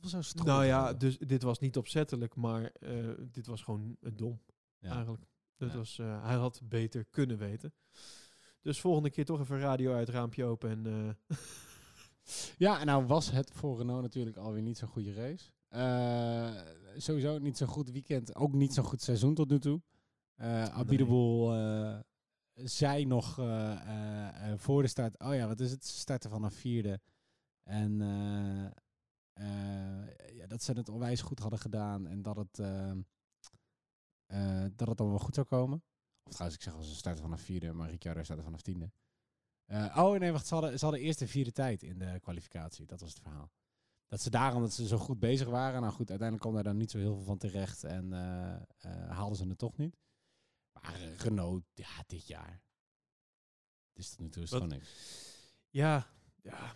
Hoeveel zou stront Nou ja, hebben? dus dit was niet opzettelijk, maar eh, dit was gewoon dom ja. eigenlijk. Dat Ja. was, eh, hij had beter kunnen weten. Dus volgende keer toch even radio uit, raampje open en... eh, *laughs* Ja, en nou was het voor Renault natuurlijk alweer niet zo'n goede race. Eh, sowieso niet zo'n goed weekend. Ook niet zo'n goed seizoen tot nu toe. Eh eh zei nog eh, eh, eh, voor de start... Oh ja, wat is het? Ze starten vanaf vierde. En ja, dat ze het onwijs goed hadden gedaan. En dat het, eh, eh, dat het dan wel goed zou komen. Of trouwens, ik zeg al, ze starten vanaf vierde, maar Ricciardo startte vanaf tiende. Eh, oh nee, wacht, ze hadden, ze hadden eerst de vierde tijd in de kwalificatie. Dat was het verhaal. Dat ze daarom dat ze zo goed bezig waren. Nou goed, uiteindelijk kwam daar dan niet zo heel veel van terecht. En eh, eh, haalden ze het toch niet. Maar eh, Renault, ja, dit jaar. Het is tot nu toe is gewoon niks. ja, ja.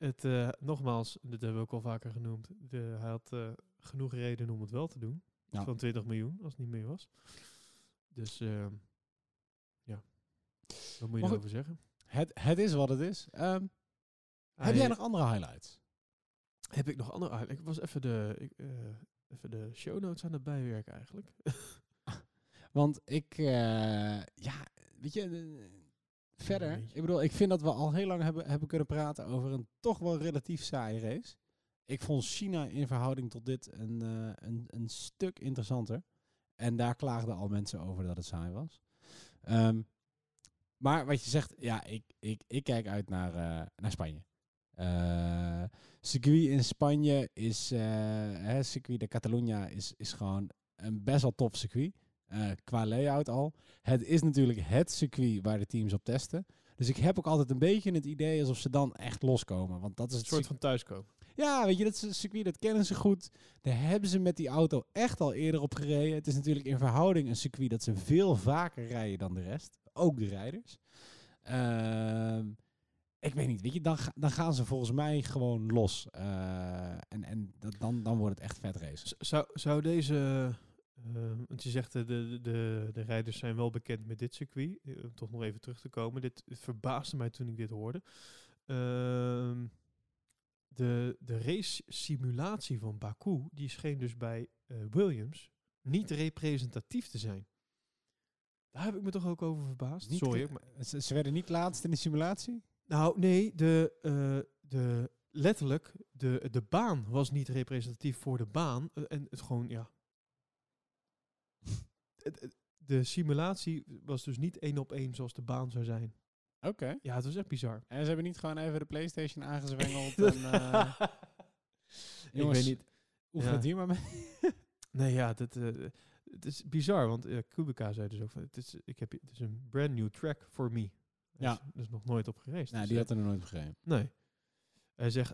Het, eh, nogmaals, dit hebben we ook al vaker genoemd. De, hij had eh, genoeg reden om het wel te doen. Ja. Van 20 miljoen, als het niet meer was. Dus, eh, ja. Wat moet je erover zeggen? Het, het is wat het is. Ehm, heb jij nog andere highlights? Heb ik nog andere... ah, Ik was even de, ik, even de show notes aan het bijwerken eigenlijk. *laughs* Want ik, ja, weet je, verder. Ik bedoel, ik vind dat we al heel lang hebben, hebben kunnen praten over een toch wel relatief saaie race. Ik vond China in verhouding tot dit een, eh, een, een stuk interessanter. En daar klaagden al mensen over dat het saai was. Ehm, maar wat je zegt, ja, ik, ik, ik kijk uit naar, eh, naar Spanje. Eh circuit in Spanje is, hè, circuit de Catalunya is, is gewoon een best wel tof circuit. Eh, qua layout al. Het is natuurlijk het circuit waar de teams op testen. Dus ik heb ook altijd een beetje het idee alsof ze dan echt loskomen. Want dat is Een het soort van thuiskomen. ja, weet je, dat een circuit, dat kennen ze goed. Daar hebben ze met die auto echt al eerder op gereden. Het is natuurlijk in verhouding een circuit dat ze veel vaker rijden dan de rest. Ook de rijders. Ehm, ik weet niet, weet je, dan, ga- dan gaan ze volgens mij gewoon los. Eh, en en dat, dan, dan wordt het echt vet race. Zou deze... eh, want je zegt, eh, de, de, de, de rijders zijn wel bekend met dit circuit. Eh, Om toch nog even terug te komen. Dit verbaasde mij toen ik dit hoorde. Ehm, de, de race simulatie van Baku, die scheen dus bij eh, Williams niet representatief te zijn. Daar heb ik me toch ook over verbaasd. Niet Sorry. maar- Ze, ze werden niet laatst in de simulatie? nou, nee, de, de, letterlijk, de, de baan was niet representatief voor de baan. En het gewoon, ja. De simulatie was dus niet één op één zoals de baan zou zijn. Oké. Ja, het was echt bizar. En ze hebben niet gewoon even de Playstation aangezwengeld *laughs* en... eh ik jongens, weet niet. oefen ja. het hier maar mee. *laughs* Nee, ja, dat, eh, het is bizar, want uh, Kubica zei dus ook van, het is, ik heb, het is een brand new track for me. Ja. is dus nog nooit op geweest. nou, Dus, die eh, had er nog nooit begrepen. Nee. Hij zegt,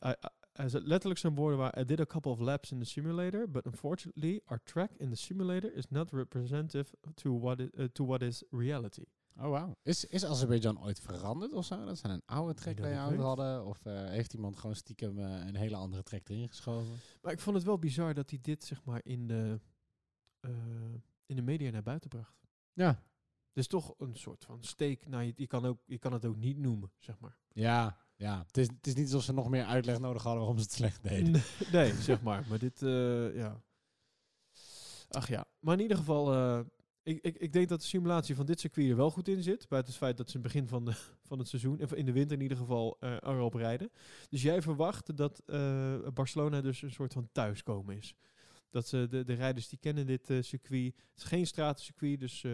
hij zegt letterlijk zijn woorden waren, I did a couple of laps in the simulator, but unfortunately our track in the simulator is not representative to what, i- eh, to what is reality. Oh, wauw. Is, is Azerbeidzjan ooit veranderd of zo? Dat ze een oude track layout weet. hadden? Of eh, heeft iemand gewoon stiekem eh, een hele andere track erin geschoven? Maar ik vond het wel bizar dat hij dit, zeg maar, in de, eh, in de media naar buiten bracht. Ja. Dus toch een soort van steek. Nou, je, je, kan ook, je kan het ook niet noemen, zeg maar. Ja, ja. Het is, het is niet alsof ze nog meer uitleg nodig hadden waarom ze het slecht deden. Nee, *laughs* nee, zeg maar. Maar dit, eh, ja. Ach ja. Maar in ieder geval, eh, ik, ik, ik denk dat de simulatie van dit circuit er wel goed in zit. Buiten het feit dat ze in het begin van, de, *laughs* van het seizoen, of in de winter in ieder geval, eh erop rijden. Dus jij verwacht dat Barcelona dus een soort van thuiskomen is. Dat ze de, de rijders die kennen dit eh, circuit. Het is geen stratencircuit, dus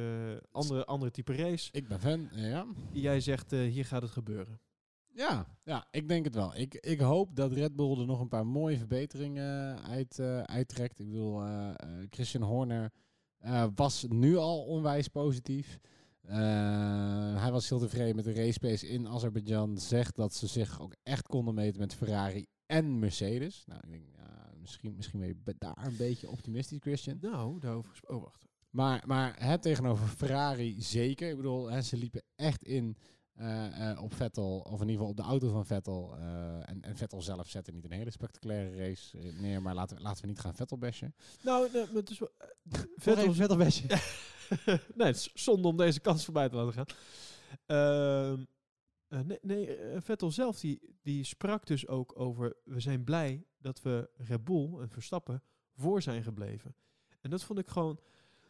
andere, andere type race. Ik ben fan, ja. Jij zegt, hier gaat het gebeuren. Ja, ja, ik denk het wel. Ik, ik hoop dat Red Bull er nog een paar mooie verbeteringen uit, eh, uittrekt. Ik bedoel, eh, eh, Christian Horner eh, was nu al onwijs positief. Eh, hij was heel tevreden met de race pace in Azerbeidzjan. Zegt dat ze zich ook echt konden meten met Ferrari en Mercedes. Nou, ik denk, ja, misschien, misschien ben je daar een beetje optimistisch, Christian. Nou, daarover gesproken. Oh, wacht. Maar, maar het tegenover Ferrari zeker. Ik bedoel, hè, ze liepen echt in eh, eh, op Vettel, of in ieder geval op de auto van Vettel. eh, en, en Vettel zelf zette niet een hele spectaculaire race eh, neer, maar laten we, laten we niet gaan Vettel bashen. Nou, nee, maar het is wel... eh, *laughs* Vettel, Vettel bashen. *laughs* nee, het is zonde om deze kans voorbij te laten gaan. Ehm, eh, nee, nee eh, Vettel zelf die, die sprak dus ook over... We zijn blij dat we Red Bull en Verstappen voor zijn gebleven. En dat vond ik gewoon...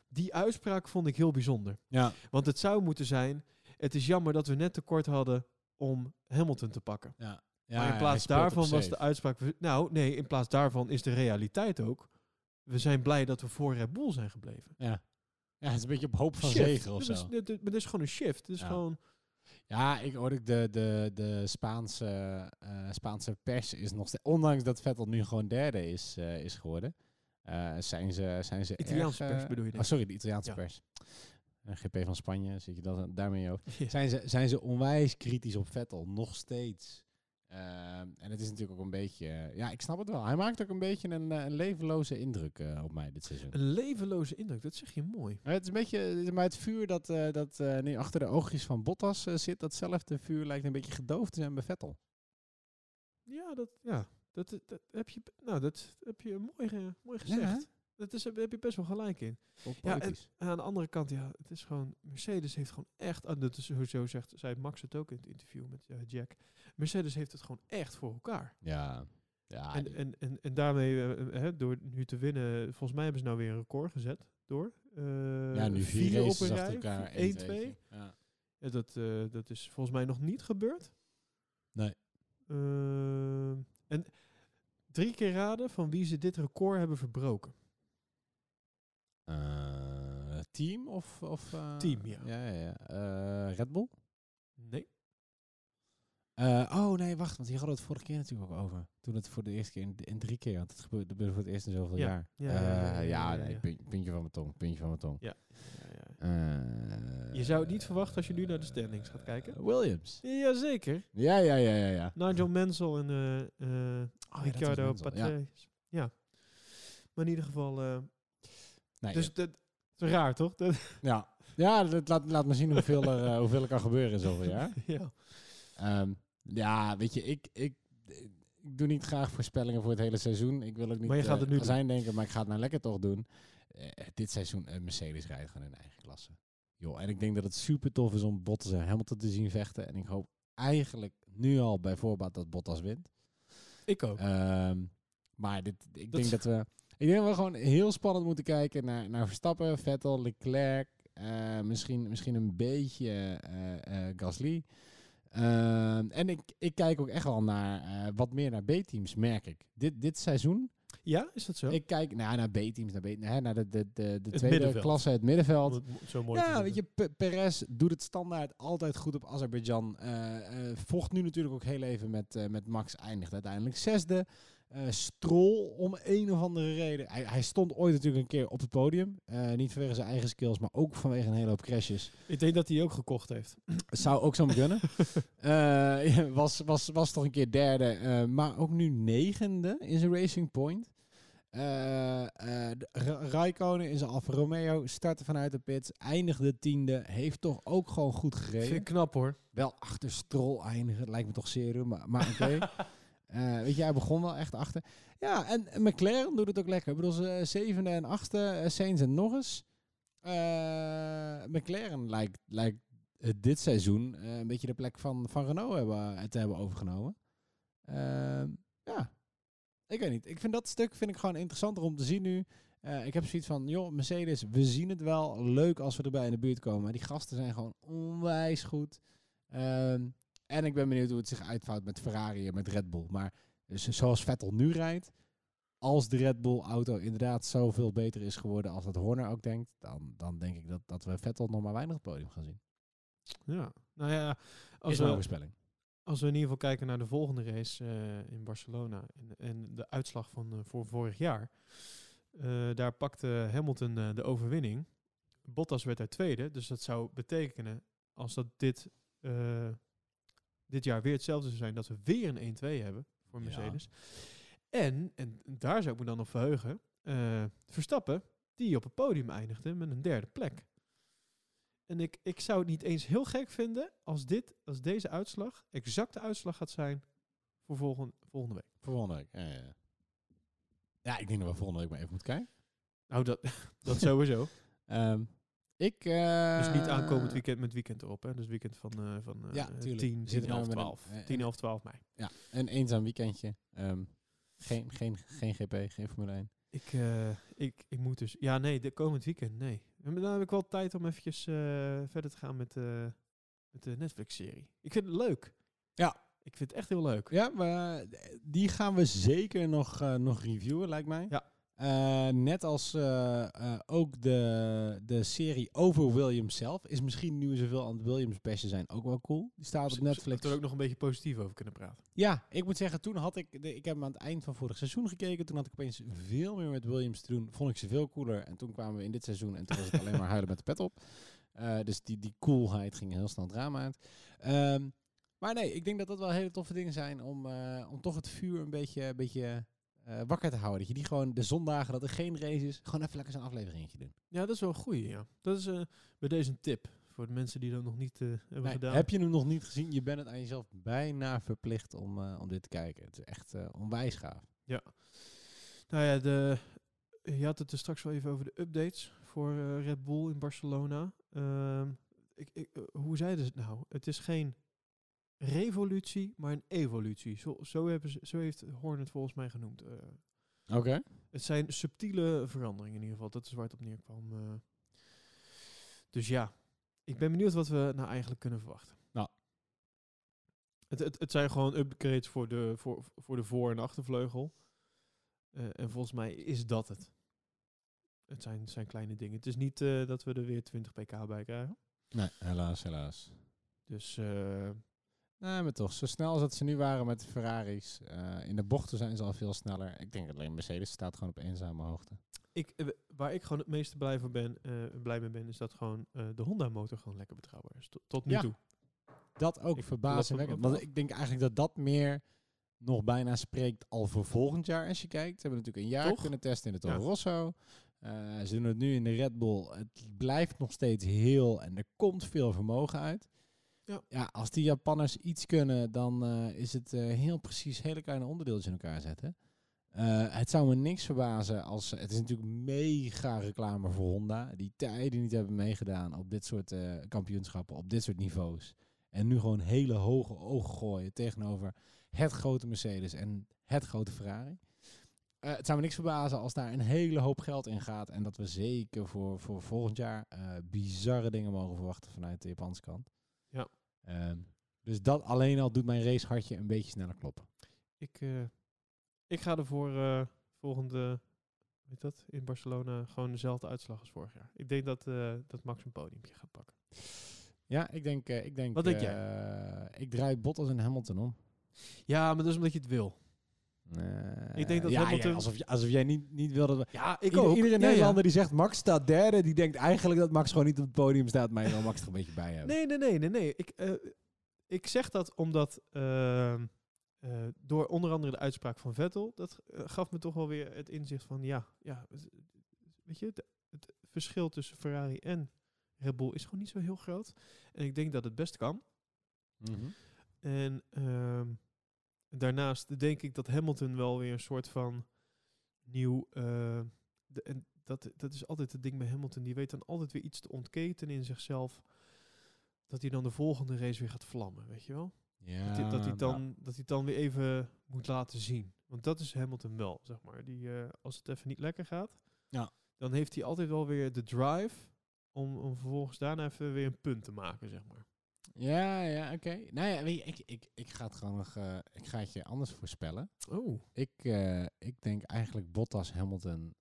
Die uitspraak vond ik heel bijzonder. Ja, Want het zou moeten zijn... Het is jammer dat we net tekort hadden om Hamilton te pakken. ja. maar in plaats daarvan was de uitspraak... Nou, nee, in plaats daarvan is de realiteit ook... We zijn blij dat we voor Red Bull zijn gebleven. Ja. ja, het is een beetje op hoop van Shift. zegen of zo. is, dit, dit- maar dit is gewoon een shift. Het is Ja. gewoon... Ja, ik hoorde de, de, de Spaanse, eh, Spaanse pers is nog steeds, ondanks dat Vettel nu gewoon derde is, eh, is geworden, eh, zijn ze, zijn ze Italiaanse erg, pers bedoel je, denk Oh, sorry, de Italiaanse Ja. pers. Eh, GP van Spanje, zit je dat daarmee ook? Ja. Zijn ze, zijn ze onwijs kritisch op Vettel, nog steeds. Ehm, en het is natuurlijk ook een beetje, eh, ja, ik snap het wel. Hij maakt ook een beetje een, eh, een levenloze indruk eh, op mij dit seizoen. Een levenloze indruk, dat zeg je mooi. Het is een beetje, maar het vuur dat, eh, dat eh, nu achter de oogjes van Bottas eh, zit, datzelfde vuur lijkt een beetje gedoofd te zijn bij Vettel. Ja, dat, ja, dat, heb je, nou, dat heb je mooi, mooi gezegd. Dat is, daar heb je best wel gelijk in. Ja, en, en aan de andere kant, ja, het is gewoon, Mercedes heeft gewoon echt, ah, dat is zegt, zei Max het ook in het interview met eh, Jack. Mercedes heeft het gewoon echt voor elkaar. ja. Ja, en, en, en, en daarmee, eh, eh, hè, door nu te winnen, volgens mij hebben ze nou weer een record gezet. Door. ja, nu vier, op een rij, elkaar. 1, 1-2. 2. Ja. Ja, dat, eh, dat is volgens mij nog niet gebeurd. Nee. Ehm, en drie keer raden van wie ze dit record hebben verbroken. Eh, team of... of eh, Team, ja. Ja, ja, ja. Eh, Red Bull? Nee. Oh nee, wacht, want hier hadden we het vorige keer natuurlijk ook over. Toen het voor de eerste keer in, in drie keer, want het gebeurde, voor het eerst in zoveel Ja. jaar. Ja, ja, nee, punt- puntje van mijn tong, puntje van mijn tong. Ja, ja. Eh, Je zou het niet verwachten als je nu naar de standings gaat kijken. Williams. Jazeker. Ja, ja, ja, ja, ja. Nigel Mansell en eh eh Oh, ja, Mansell, ja. Patrese. Ja. Maar in ieder geval... eh, Nee, dus dat is raar, toch? Dat, ja, ja dat laat, laat me zien hoeveel er, eh, hoeveel er kan gebeuren in zoveel jaar. *laughs* ja. Ehm, ja, weet je, ik, ik, ik doe niet graag voorspellingen voor het hele seizoen. Ik wil ook niet Maar je gaat het nu doen. zijn denken, maar ik ga het nou lekker toch doen. Eh, dit seizoen, eh, Mercedes rijdt gewoon in eigen klasse. Joh, en ik denk dat het super tof is om Bottas en Hamilton te zien vechten. En ik hoop eigenlijk nu al bij voorbaat dat Bottas wint. Ik ook. Ehm, maar dit, ik Dat denk dat we... Ik denk dat we gewoon heel spannend moeten kijken naar, naar Verstappen, Vettel, Leclerc. eh, misschien, misschien een beetje eh, eh, Gasly. En ik, ik kijk ook echt wel naar wat meer naar B-teams, merk ik. Dit, dit seizoen, ja, is dat zo? ik kijk nou, naar B-teams, naar, B, hè, naar de, de, de, de tweede middenveld. klasse, het middenveld. Het zo mooi Ja, weet je, Perez doet het standaard altijd goed op Azerbeidzjan. Vocht nu natuurlijk ook heel even met, met Max, eindigt uiteindelijk zesde. Eh Stroll om een of andere reden. Hij, hij stond ooit natuurlijk een keer op het podium. Eh, niet vanwege zijn eigen skills, maar ook vanwege een hele hoop crashes. Ik denk dat hij ook gekocht heeft. Zou ook zo kunnen. *laughs* Ja, was, was, was toch een keer derde, maar ook nu negende in zijn Racing Point. Raikkonen in zijn Alfa Romeo startte vanuit de pits, eindigde tiende, heeft toch ook gewoon goed gereden. Vind ik knap hoor. Wel achter Stroll eindigen, lijkt me toch serum, maar, maar oké. *laughs* Eh, weet je, hij begon wel echt achter. Ja, en, en McLaren doet het ook lekker. Ik bedoel, ze eh, zevende en achtste, eh, Sainz en Norris. Eh, McLaren lijkt, lijkt eh, dit seizoen eh, een beetje de plek van, van Renault hebben, eh, te hebben overgenomen. Ehm, ja, ik weet niet. Ik vind dat stuk vind ik gewoon interessanter om te zien nu. Eh, ik heb zoiets van, joh, Mercedes, we zien het wel. Leuk als we erbij in de buurt komen. Die gasten zijn gewoon onwijs goed. Ehm, en ik ben benieuwd hoe het zich uitvouwt met Ferrari en met Red Bull. Maar dus zoals Vettel nu rijdt, als de Red Bull auto inderdaad zoveel beter is geworden als dat Horner ook denkt, dan, dan denk ik dat, dat we Vettel nog maar weinig op het podium gaan zien. Ja. Nou ja, als is we, voorspelling. als we in ieder geval kijken naar de volgende race eh, in Barcelona en, en de uitslag van eh, voor vorig jaar. eh, daar pakte Hamilton de overwinning. Bottas werd daar tweede, dus dat zou betekenen als dat dit, dit jaar weer hetzelfde zou zijn, dat we weer een 1-2 hebben voor Ja. Mercedes. En, en daar zou ik me dan op verheugen, eh, Verstappen, die op het podium eindigde met een derde plek. En ik, ik zou het niet eens heel gek vinden als, dit, als deze uitslag exact de uitslag gaat zijn voor volgende, volgende week. Voor volgende week. Ja, ja, ja. ja, ik denk dat we volgende week maar even moeten kijken. Nou, dat, *laughs* dat sowieso. Ehm, ik... eh, dus niet aankomend weekend met weekend erop. Hè? Dus weekend van, eh van eh, Ja, eh, tuurlijk. 10, We 10, zitten 11, nou met een- 12. eh, 10, eh, 11, 12 mei. Ja, een eenzaam weekendje. Ehm, geen, geen, geen GP, geen Formule 1. Ik, eh, ik, ik moet dus... Ja, nee, de komend weekend, nee. En dan heb ik wel tijd om eventjes eh, verder te gaan met, eh, met de Netflix-serie. Ik vind het leuk. Ja. Ik vind het echt heel leuk. Ja, maar die gaan we zeker nog, eh, nog reviewen, lijkt mij. Ja. Eh, net als eh, eh, ook de, de serie over Williams zelf. Is misschien nu zoveel aan het Williams bashen zijn ook wel cool. Die staat op Netflix. we er ook nog een beetje positief over kunnen praten. Ja, ik moet zeggen, toen had ik... De, ik heb hem aan het eind van vorig seizoen gekeken. Toen had ik opeens veel meer met Williams te doen. Vond ik ze veel cooler. En toen kwamen we in dit seizoen en toen was het alleen maar huilen met de pet op. Dus die, die coolheid ging heel snel drama uit. Ehm, maar nee, ik denk dat dat wel hele toffe dingen zijn om, om toch het vuur een beetje, een beetje eh, wakker te houden. Dat je die gewoon de zondagen dat er geen race is, gewoon even lekker zo'n afleveringetje doen. Ja, dat is wel een goeie, ja. Dat is eh, bij deze een tip voor de mensen die dat nog niet eh, hebben Nee, gedaan. heb je hem nog niet gezien? Je bent het aan jezelf bijna verplicht om, om dit te kijken. Het is echt onwijs gaaf. Nou ja, de, je had het er straks wel even over de updates voor Red Bull in Barcelona. Ehm, ik, ik, hoe zeiden ze het nou? Het is geen revolutie, maar een evolutie. Zo, zo, hebben ze, zo heeft Horn het volgens mij genoemd. Eh, Oké. het zijn subtiele veranderingen in ieder geval. Dat is waar het op neerkwam. eh. dus ja, ik ben benieuwd wat we nou eigenlijk kunnen verwachten. Nou. Het, het, het zijn gewoon upgrades voor de, voor, voor de voor- en achtervleugel. Eh, en volgens mij is dat het. Het zijn, zijn kleine dingen. Het is niet dat we er weer 20 pk bij krijgen. Nee, helaas, helaas. Dus Nee, maar toch, zo snel als dat ze nu waren met de Ferraris. eh, in de bochten zijn ze al veel sneller. Ik denk alleen Mercedes staat gewoon op eenzame hoogte. ik, eh, waar ik gewoon het meeste blij, voor ben, eh, blij mee ben, is dat gewoon de Honda-motor gewoon lekker betrouwbaar is. Tot, tot nu Ja. toe. Dat ook verbazingwekkend. Want ik denk eigenlijk dat dat meer nog bijna spreekt al voor volgend jaar als je kijkt. Ze hebben natuurlijk een jaar Toch? kunnen testen in de Toro. Rosso. Ze doen het nu in de Red Bull. Het blijft nog steeds heel en er komt veel vermogen uit. Ja. ja als die Japanners iets kunnen, dan eh, is het eh, heel precies hele kleine onderdeeltjes in elkaar zetten. Eh, het zou me niks verbazen als... Het is natuurlijk mega reclame voor Honda. Die tijden niet hebben meegedaan op dit soort kampioenschappen, op dit soort niveaus. En nu gewoon hele hoge ogen gooien tegenover het grote Mercedes en het grote Ferrari. Het zou me niks verbazen als daar een hele hoop geld in gaat. En dat we zeker voor, voor volgend jaar bizarre dingen mogen verwachten vanuit de Japanse kant. Dus dat alleen al doet mijn racehartje een beetje sneller kloppen. Ik, eh, ik ga ervoor eh volgende, weet dat, in Barcelona gewoon dezelfde uitslag als vorig jaar. Ik denk dat, eh, dat Max een podiumpje gaat pakken. Ja, ik denk... ik denk Wat denk eh, Ik draai Bottas en Hamilton om. Ja, maar dat is omdat je het wil. Ik denk dat ja, Hamilton- ja, alsof, alsof jij niet, niet wil dat we... Ja, ik Ieder- ook. Iedere Ja. Nederlander die zegt Max staat derde, die denkt eigenlijk dat Max gewoon niet op het podium staat, maar je wil Max er een beetje bij hebben. Nee, nee, nee, nee, nee. Ik, ik zeg dat omdat ehm, eh, door onder andere de uitspraak van Vettel, dat eh, gaf me toch wel weer het inzicht van ja, ja weet je, het, het verschil tussen Ferrari en Red Bull is gewoon niet zo heel groot. En ik denk dat het best kan. Mhm. En ehm, daarnaast denk ik dat Hamilton wel weer een soort van nieuw. eh, de, en dat, dat is altijd het ding bij Hamilton. Die weet dan altijd weer iets te ontketen in zichzelf. Dat hij dan de volgende race weer gaat vlammen, weet je wel? Ja, dat, hij, dat, hij nou, dan, dat hij dan weer even moet laten zien. Want dat is Hamilton wel, zeg maar. Die, eh, als het even niet lekker gaat, Ja. dan heeft hij altijd wel weer de drive om, om vervolgens daarna even weer een punt te maken, zeg maar. Ja, ja, oké. Nou ja, weet je, ik, ik, ik ga het gewoon nog, eh, ik ga het je anders voorspellen. Oh, Ik, eh, ik denk eigenlijk Bottas, Hamilton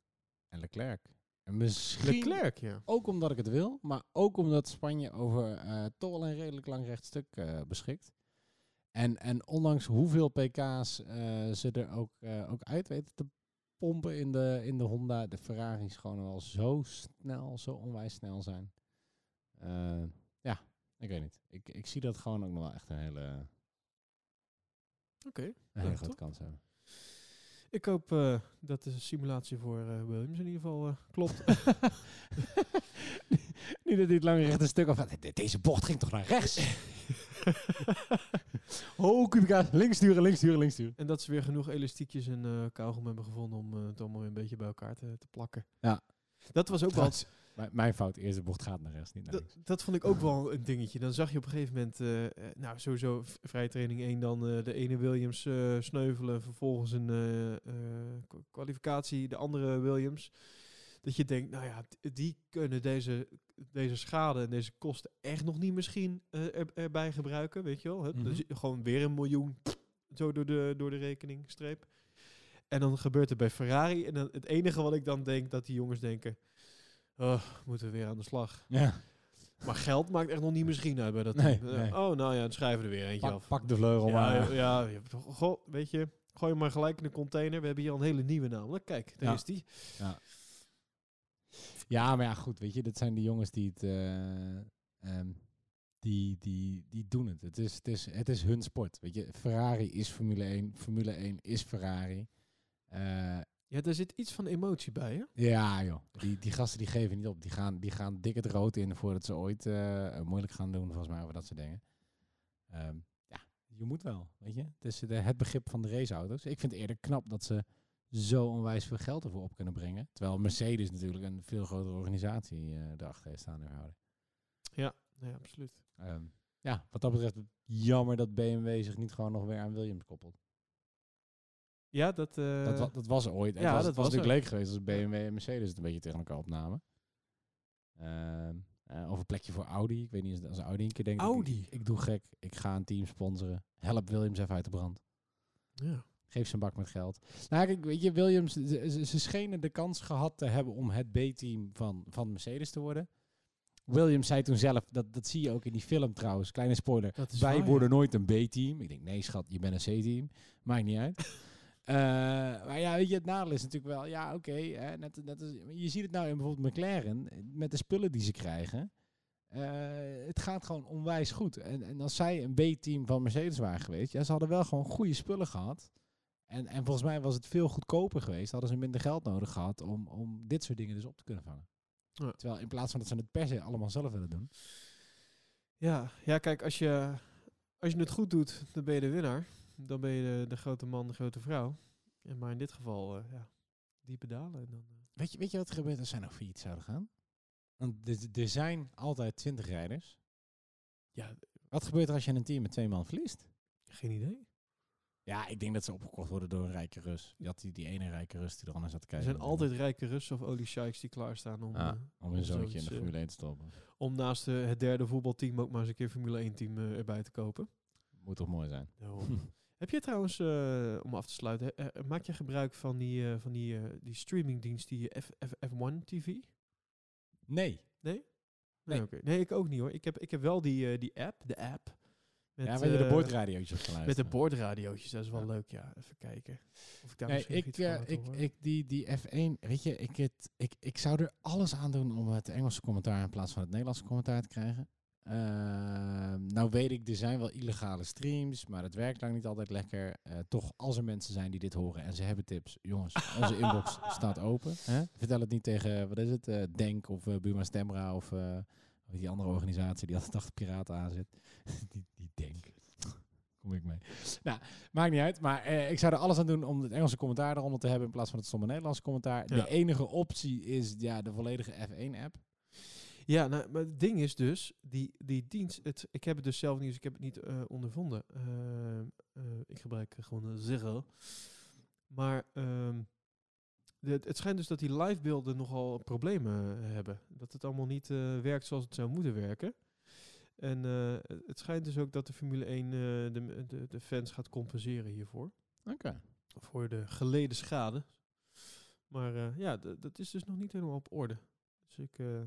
en Leclerc. En misschien Leclerc, ja. ook omdat ik het wil, maar ook omdat Spanje over eh, toch wel een redelijk lang rechtstuk eh, beschikt. En, en ondanks hoeveel pk's eh, ze er ook, ook uit weten te pompen in de, in de Honda, de Ferraris gewoon wel zo snel, zo onwijs snel zijn. Ja, ik weet niet. Ik, ik zie dat gewoon ook nog wel echt een hele, Oké. een Ja, hele grote kans hebben. Ik hoop eh, dat de simulatie voor eh, Williams in ieder geval eh, klopt. *laughs* *laughs* niet dat hij het lange rechte stuk of deze bocht ging toch naar rechts? *laughs* oh, Kubica, links sturen, links sturen, links sturen. en dat ze weer genoeg elastiekjes en eh kauwgom hebben gevonden om het allemaal weer een beetje bij elkaar te, te plakken. Ja. Dat was ook wel Trouwens, mijn, mijn fout, eerste bocht gaat naar rechts, niet naar links. Dat, dat vond ik ook wel een dingetje. Dan zag je op een gegeven moment, eh, eh, nou sowieso vrije training 1, dan eh, de ene Williams eh, sneuvelen, vervolgens een eh, eh, kwa- kwalificatie, de andere Williams. Dat je denkt, nou ja, die kunnen deze, deze schade en deze kosten echt nog niet misschien eh, er, erbij gebruiken, weet je wel. Hup. Dus gewoon weer een miljoen *laughs* zo door de, door de rekening streep. En dan gebeurt het bij Ferrari. En dan het enige wat ik dan denk, dat die jongens denken, oh, moeten we weer aan de slag. Ja, Maar geld maakt echt nog niet misschien uit bij dat Nee. Eh, nee. Oh, nou ja, dan schrijven we er weer eentje pak, af. pak de vleugel ja, maar. ja, ja, goh, weet je, gooi hem maar gelijk in de container. We hebben hier al een hele nieuwe namelijk. Kijk, daar Ja. is die. Ja, maar ja, goed, weet je, dat zijn die jongens die het, eh, ehm, die, die, die doen het. Het is, het, is, het is hun sport, weet je. Ferrari is Formule 1, Formule 1 is Ferrari. Eh, Ja, daar zit iets van emotie bij, hè? ja, joh, die, die gasten die geven niet op. Die gaan, die gaan dik het rood in voordat ze ooit eh, moeilijk gaan doen, volgens mij, over dat soort dingen. Ehm, ja, je moet wel, weet je. Het is de, het begrip van de raceauto's. Ik vind het eerder knap dat ze zo onwijs veel geld ervoor op kunnen brengen. Terwijl Mercedes natuurlijk een veel grotere organisatie eh erachter heeft staan en houden. Ja, nee, absoluut. Ehm, ja, wat dat betreft jammer dat BMW zich niet gewoon nog weer aan Williams koppelt. Ja, dat... eh, dat, wa- dat was ooit. Het ja, was, dat het was was natuurlijk leuk geweest als BMW en Mercedes het een beetje tegen elkaar opnamen. Ehm, eh, of een plekje voor Audi. Ik weet niet, als Audi een keer denkt... ik- Audi? Ik, ik doe gek, ik ga een team sponsoren. Help Williams even uit de brand. ja. Geef ze een bak met geld. Nou, kijk, weet je, Williams, ze, schenen de kans gehad te hebben om het B-team van, van Mercedes te worden. Williams zei toen zelf, dat, dat zie je ook in die film trouwens, kleine spoiler. Wij waar, worden nooit een B-team. Ik denk, nee schat, je bent een C-team. Maakt niet uit. Eh, maar ja, weet je, het nadeel is natuurlijk wel, ja oké, net, net als- je ziet het nou in bijvoorbeeld McLaren, met de spullen die ze krijgen. Eh, het gaat gewoon onwijs goed. En, en als zij een B-team van Mercedes waren geweest, ja, ze hadden wel gewoon goede spullen gehad. En, en volgens mij was het veel goedkoper geweest. Hadden ze minder geld nodig gehad om, om dit soort dingen dus op te kunnen vangen. Ja. Terwijl in plaats van dat ze het per se allemaal zelf willen doen. Ja, ja, kijk, als je, als je het goed doet, dan ben je de winnaar. Dan ben je de, de grote man, de grote vrouw. En maar in dit geval, eh, ja, die pedalen. En dan, eh, Weet je, weet je wat er gebeurt als zij nog failliet zouden gaan? Want er- er zijn altijd 20 rijders. ja, Wat gebeurt er als je een team met twee man verliest? geen idee. Ja, ik denk dat ze opgekocht worden door een rijke Rus. Je had die, die ene rijke Rus die er anders zat te Er kijken. zijn altijd rijke Russen of oliesheiks die klaarstaan om, Ah, eh, om hun zoontje in de Formule 1 te stoppen. om naast het derde voetbalteam ook maar eens een keer Formule 1 team erbij te kopen. Moet toch mooi zijn. *laughs* Heb jij trouwens, eh, om af te sluiten, eh, eh, maak je gebruik van die, van die, die streamingdienst, die F, F, F1 TV? Nee. Nee? Nee. oké. nee, ik ook niet hoor. Ik heb, ik heb wel die, die app, de app. Met, ja, waar je de boordradiootjes op kan Met de boordradiootjes, dat is wel Ja. leuk, ja. Even kijken. Of ik daar Nee, misschien ik, ik, ik, die, die F1, weet je, ik, het, ik, ik zou er alles aan doen om het Engelse commentaar in plaats van het Nederlandse commentaar te krijgen. Ehm, nou weet ik, er zijn wel illegale streams, maar het werkt lang niet altijd lekker. Eh, toch, als er mensen zijn die dit horen en ze hebben tips, jongens, onze *laughs* inbox staat open. Hè? Vertel het niet tegen, wat is het, eh, Denk of eh Buma Stemra of die andere organisatie die altijd achter piraten aanzet. *laughs* die, die Denk. Kom ik mee. Nou, maakt niet uit. Maar ik zou er alles aan doen om het Engelse commentaar eronder te hebben in plaats van het stomme Nederlandse commentaar. Ja. De enige optie is ja, de volledige F1-app. Ja, nou, maar het ding is dus, die, die dienst, het, ik heb het dus zelf niet, dus ik heb het niet eh, ondervonden. Eh, eh, ik gebruik gewoon een Ziggo. Maar ehm, de, het schijnt dus dat die livebeelden nogal problemen eh, hebben. Dat het allemaal niet eh, werkt zoals het zou moeten werken. En eh, het- schijnt dus ook dat de Formule 1 eh, de, de, de fans gaat compenseren hiervoor. Oké. Voor de geleden schade. Maar eh, ja, dat is dus nog niet helemaal op orde. Dus ik, eh,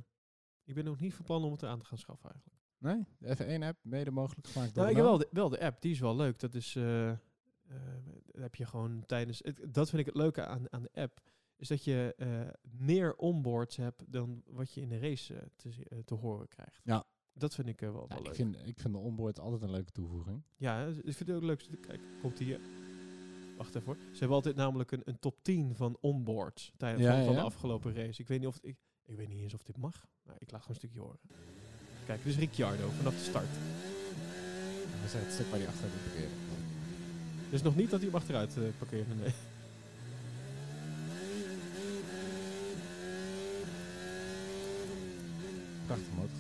ik ben nog niet van plan om het aan te gaan schaffen eigenlijk. Nee, de F1-app, mede mogelijk gemaakt door Nou, ik heb Renault. wel de, wel de app, die is wel leuk. Dat is, dat heb je gewoon tijdens, het, dat vind ik het leuke aan, aan de app, is dat je eh, meer onboards hebt dan wat je in de race te, te horen krijgt. Ja. Dat vind ik wel, Ja, wel ik, leuk. vind, ik vind de onboard altijd een leuke toevoeging. Ja, ik vind het ook leuk. Kijk, komt hier. Wacht even hoor. Ze hebben altijd namelijk een, een top 10 van onboards tijdens Ja, van, ja, van ja. de afgelopen race. Ik weet niet of ik, ik weet niet eens of dit mag. Maar ik laat gewoon een stukje horen. Kijk, dit is Ricciardo vanaf de start. Dat is het stuk waar die achter moet parkeren. Dus nog niet dat hij hem achteruit eh parkeerde. Nee. Prachtig motor.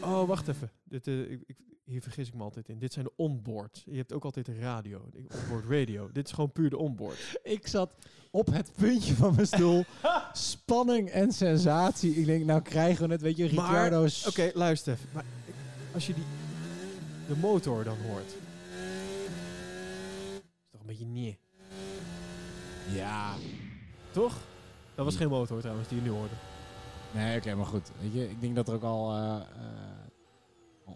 Oh, wacht even. Dit, eh, ik, ik, hier vergis ik me altijd in. Dit zijn de onboards. Je hebt ook altijd een radio. de Onboard radio. Dit is gewoon puur de onboard. *laughs* Ik zat op het puntje van mijn stoel. *laughs* Spanning en sensatie. Ik denk, nou krijgen we het. Weet je, Maar, Ricciardo's... Oké, luister even. Maar als je die, de motor dan hoort. Is toch een beetje nee. Ja. Toch? Dat was geen motor trouwens die je nu hoorde. Nee, oké, maar goed. Weet je, ik denk dat er ook al... eh, eh,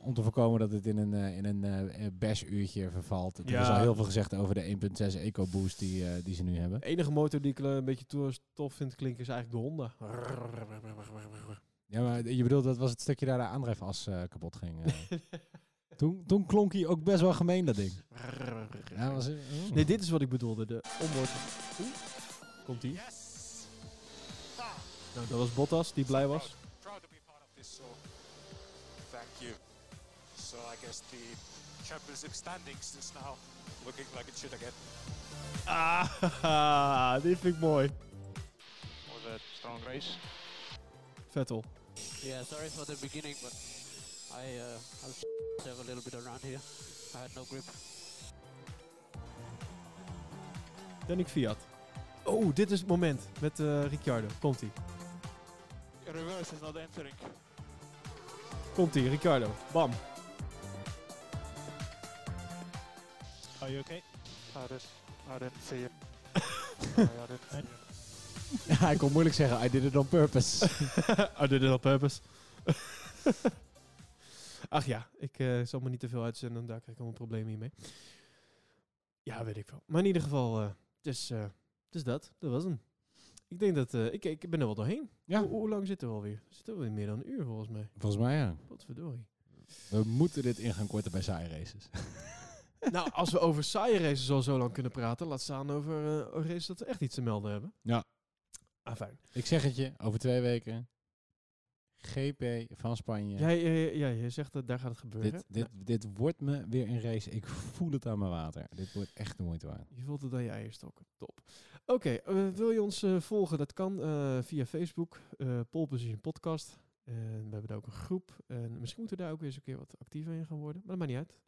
om te voorkomen dat het in een, eh, in een eh, bash-uurtje vervalt. Er Ja. is al heel veel gezegd over de 1.6 EcoBoost die, eh, die ze nu hebben. De enige motor die ik eh, een beetje tof vind klinken is eigenlijk de Honda. Ja, maar je bedoelt, dat was het stukje daar de aandrijfas eh, kapot ging. eh. *laughs* toen, toen klonk hij ook best wel gemeen, dat ding. Ja, was, oh. Nee, dit is wat ik bedoelde. De onboard. Oeh, Komt ie. Nou, dat was Bottas die blij was. Proud to So I guess the championship standings is now looking like it should again. Ah, *laughs* dit vind ik mooi. Was a strong race. Vettel. Yeah, sorry for the beginning, but I uh, I was myself a little bit around here. I had no grip. Danik Fiat. Oh, dit is het moment met eh Ricciardo. Komt-ie. Reverse is not entering. Komt-ie, Ricciardo. Bam. Are you okay? I didn't, I didn't see it. I didn't see it. Ja, ik kon moeilijk zeggen, I did it on purpose. *laughs* I did it on purpose. *laughs* Ach ja, ik eh, zal me niet te veel uitzenden, daar krijg ik allemaal problemen hier mee. Ja, weet ik wel. Maar in ieder geval, eh, eh, het is dat. Dat was hem. Ik denk dat, eh, ik, ik ben er wel doorheen. Ja. Hoe, hoe lang zitten we alweer? We zitten alweer meer dan een uur volgens mij. Volgens mij ja. Wat verdorie. We moeten dit in gaan korten bij saaie races. *laughs* nou, als we over saaie races al zo lang kunnen praten, laat staan over eh, races dat we echt iets te melden hebben. Ja. Ah, fijn. Ik zeg het je, over twee weken. GP van Spanje. Jij, eh, ja, je zegt dat daar gaat het gebeuren. dit, dit, dit wordt me weer een race. Ik voel het aan mijn water. Dit wordt echt de moeite waard. Je voelt het aan je eierstokken. Top. Oké, eh, wil je ons eh, volgen? Dat kan via Facebook, eh Pole Position Podcast. En we hebben daar ook een groep. En misschien moeten we daar ook weer eens een keer wat actiever in gaan worden. Maar dat maakt niet uit.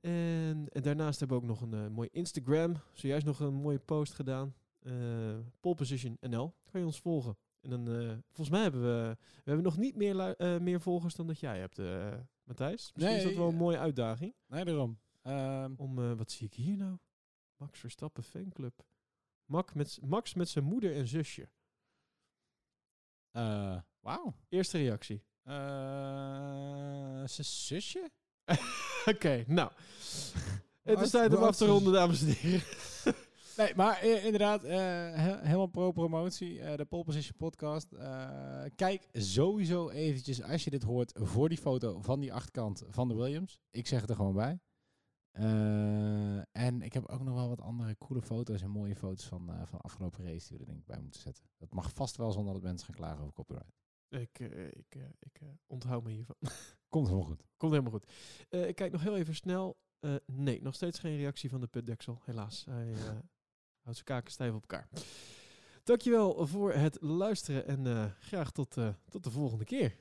En, en daarnaast hebben we ook nog een eh, mooi Instagram. Zojuist nog een mooie post gedaan. Eh Pole Position NL. Kan je ons volgen. En dan, eh, volgens mij hebben we, we hebben nog niet meer, meer volgers dan dat jij hebt, Matthijs. Misschien is dat Nee, wel een mooie uitdaging. Nee, daarom. Ehm, Om, wat zie ik hier nou? Max Verstappen fanclub. Max met, Max met zijn moeder en zusje. Wauw. Eerste reactie. Zijn zusje? *laughs* *laughs* Oké, nou. Het is tijd om af te ronden, dames en heren. *laughs* Nee, maar eh, inderdaad, eh, he- helemaal pro-promotie. eh, de Pole Position podcast. Kijk sowieso eventjes, als je dit hoort, voor die foto van die achterkant van de Williams. Ik zeg het er gewoon bij. En ik heb ook nog wel wat andere coole foto's en mooie foto's van, van de afgelopen race die we er denk ik bij moeten zetten. Dat mag vast wel zonder dat mensen gaan klagen over copyright. Ik, ik, ik onthoud me hiervan. *laughs* Komt helemaal goed. Komt helemaal goed. Eh, ik kijk nog heel even snel. Eh, nee, nog steeds geen reactie van de putdeksel, helaas. Hij eh, *laughs* houdt zijn kaken stijf op elkaar. Dankjewel voor het luisteren en graag tot, tot de volgende keer.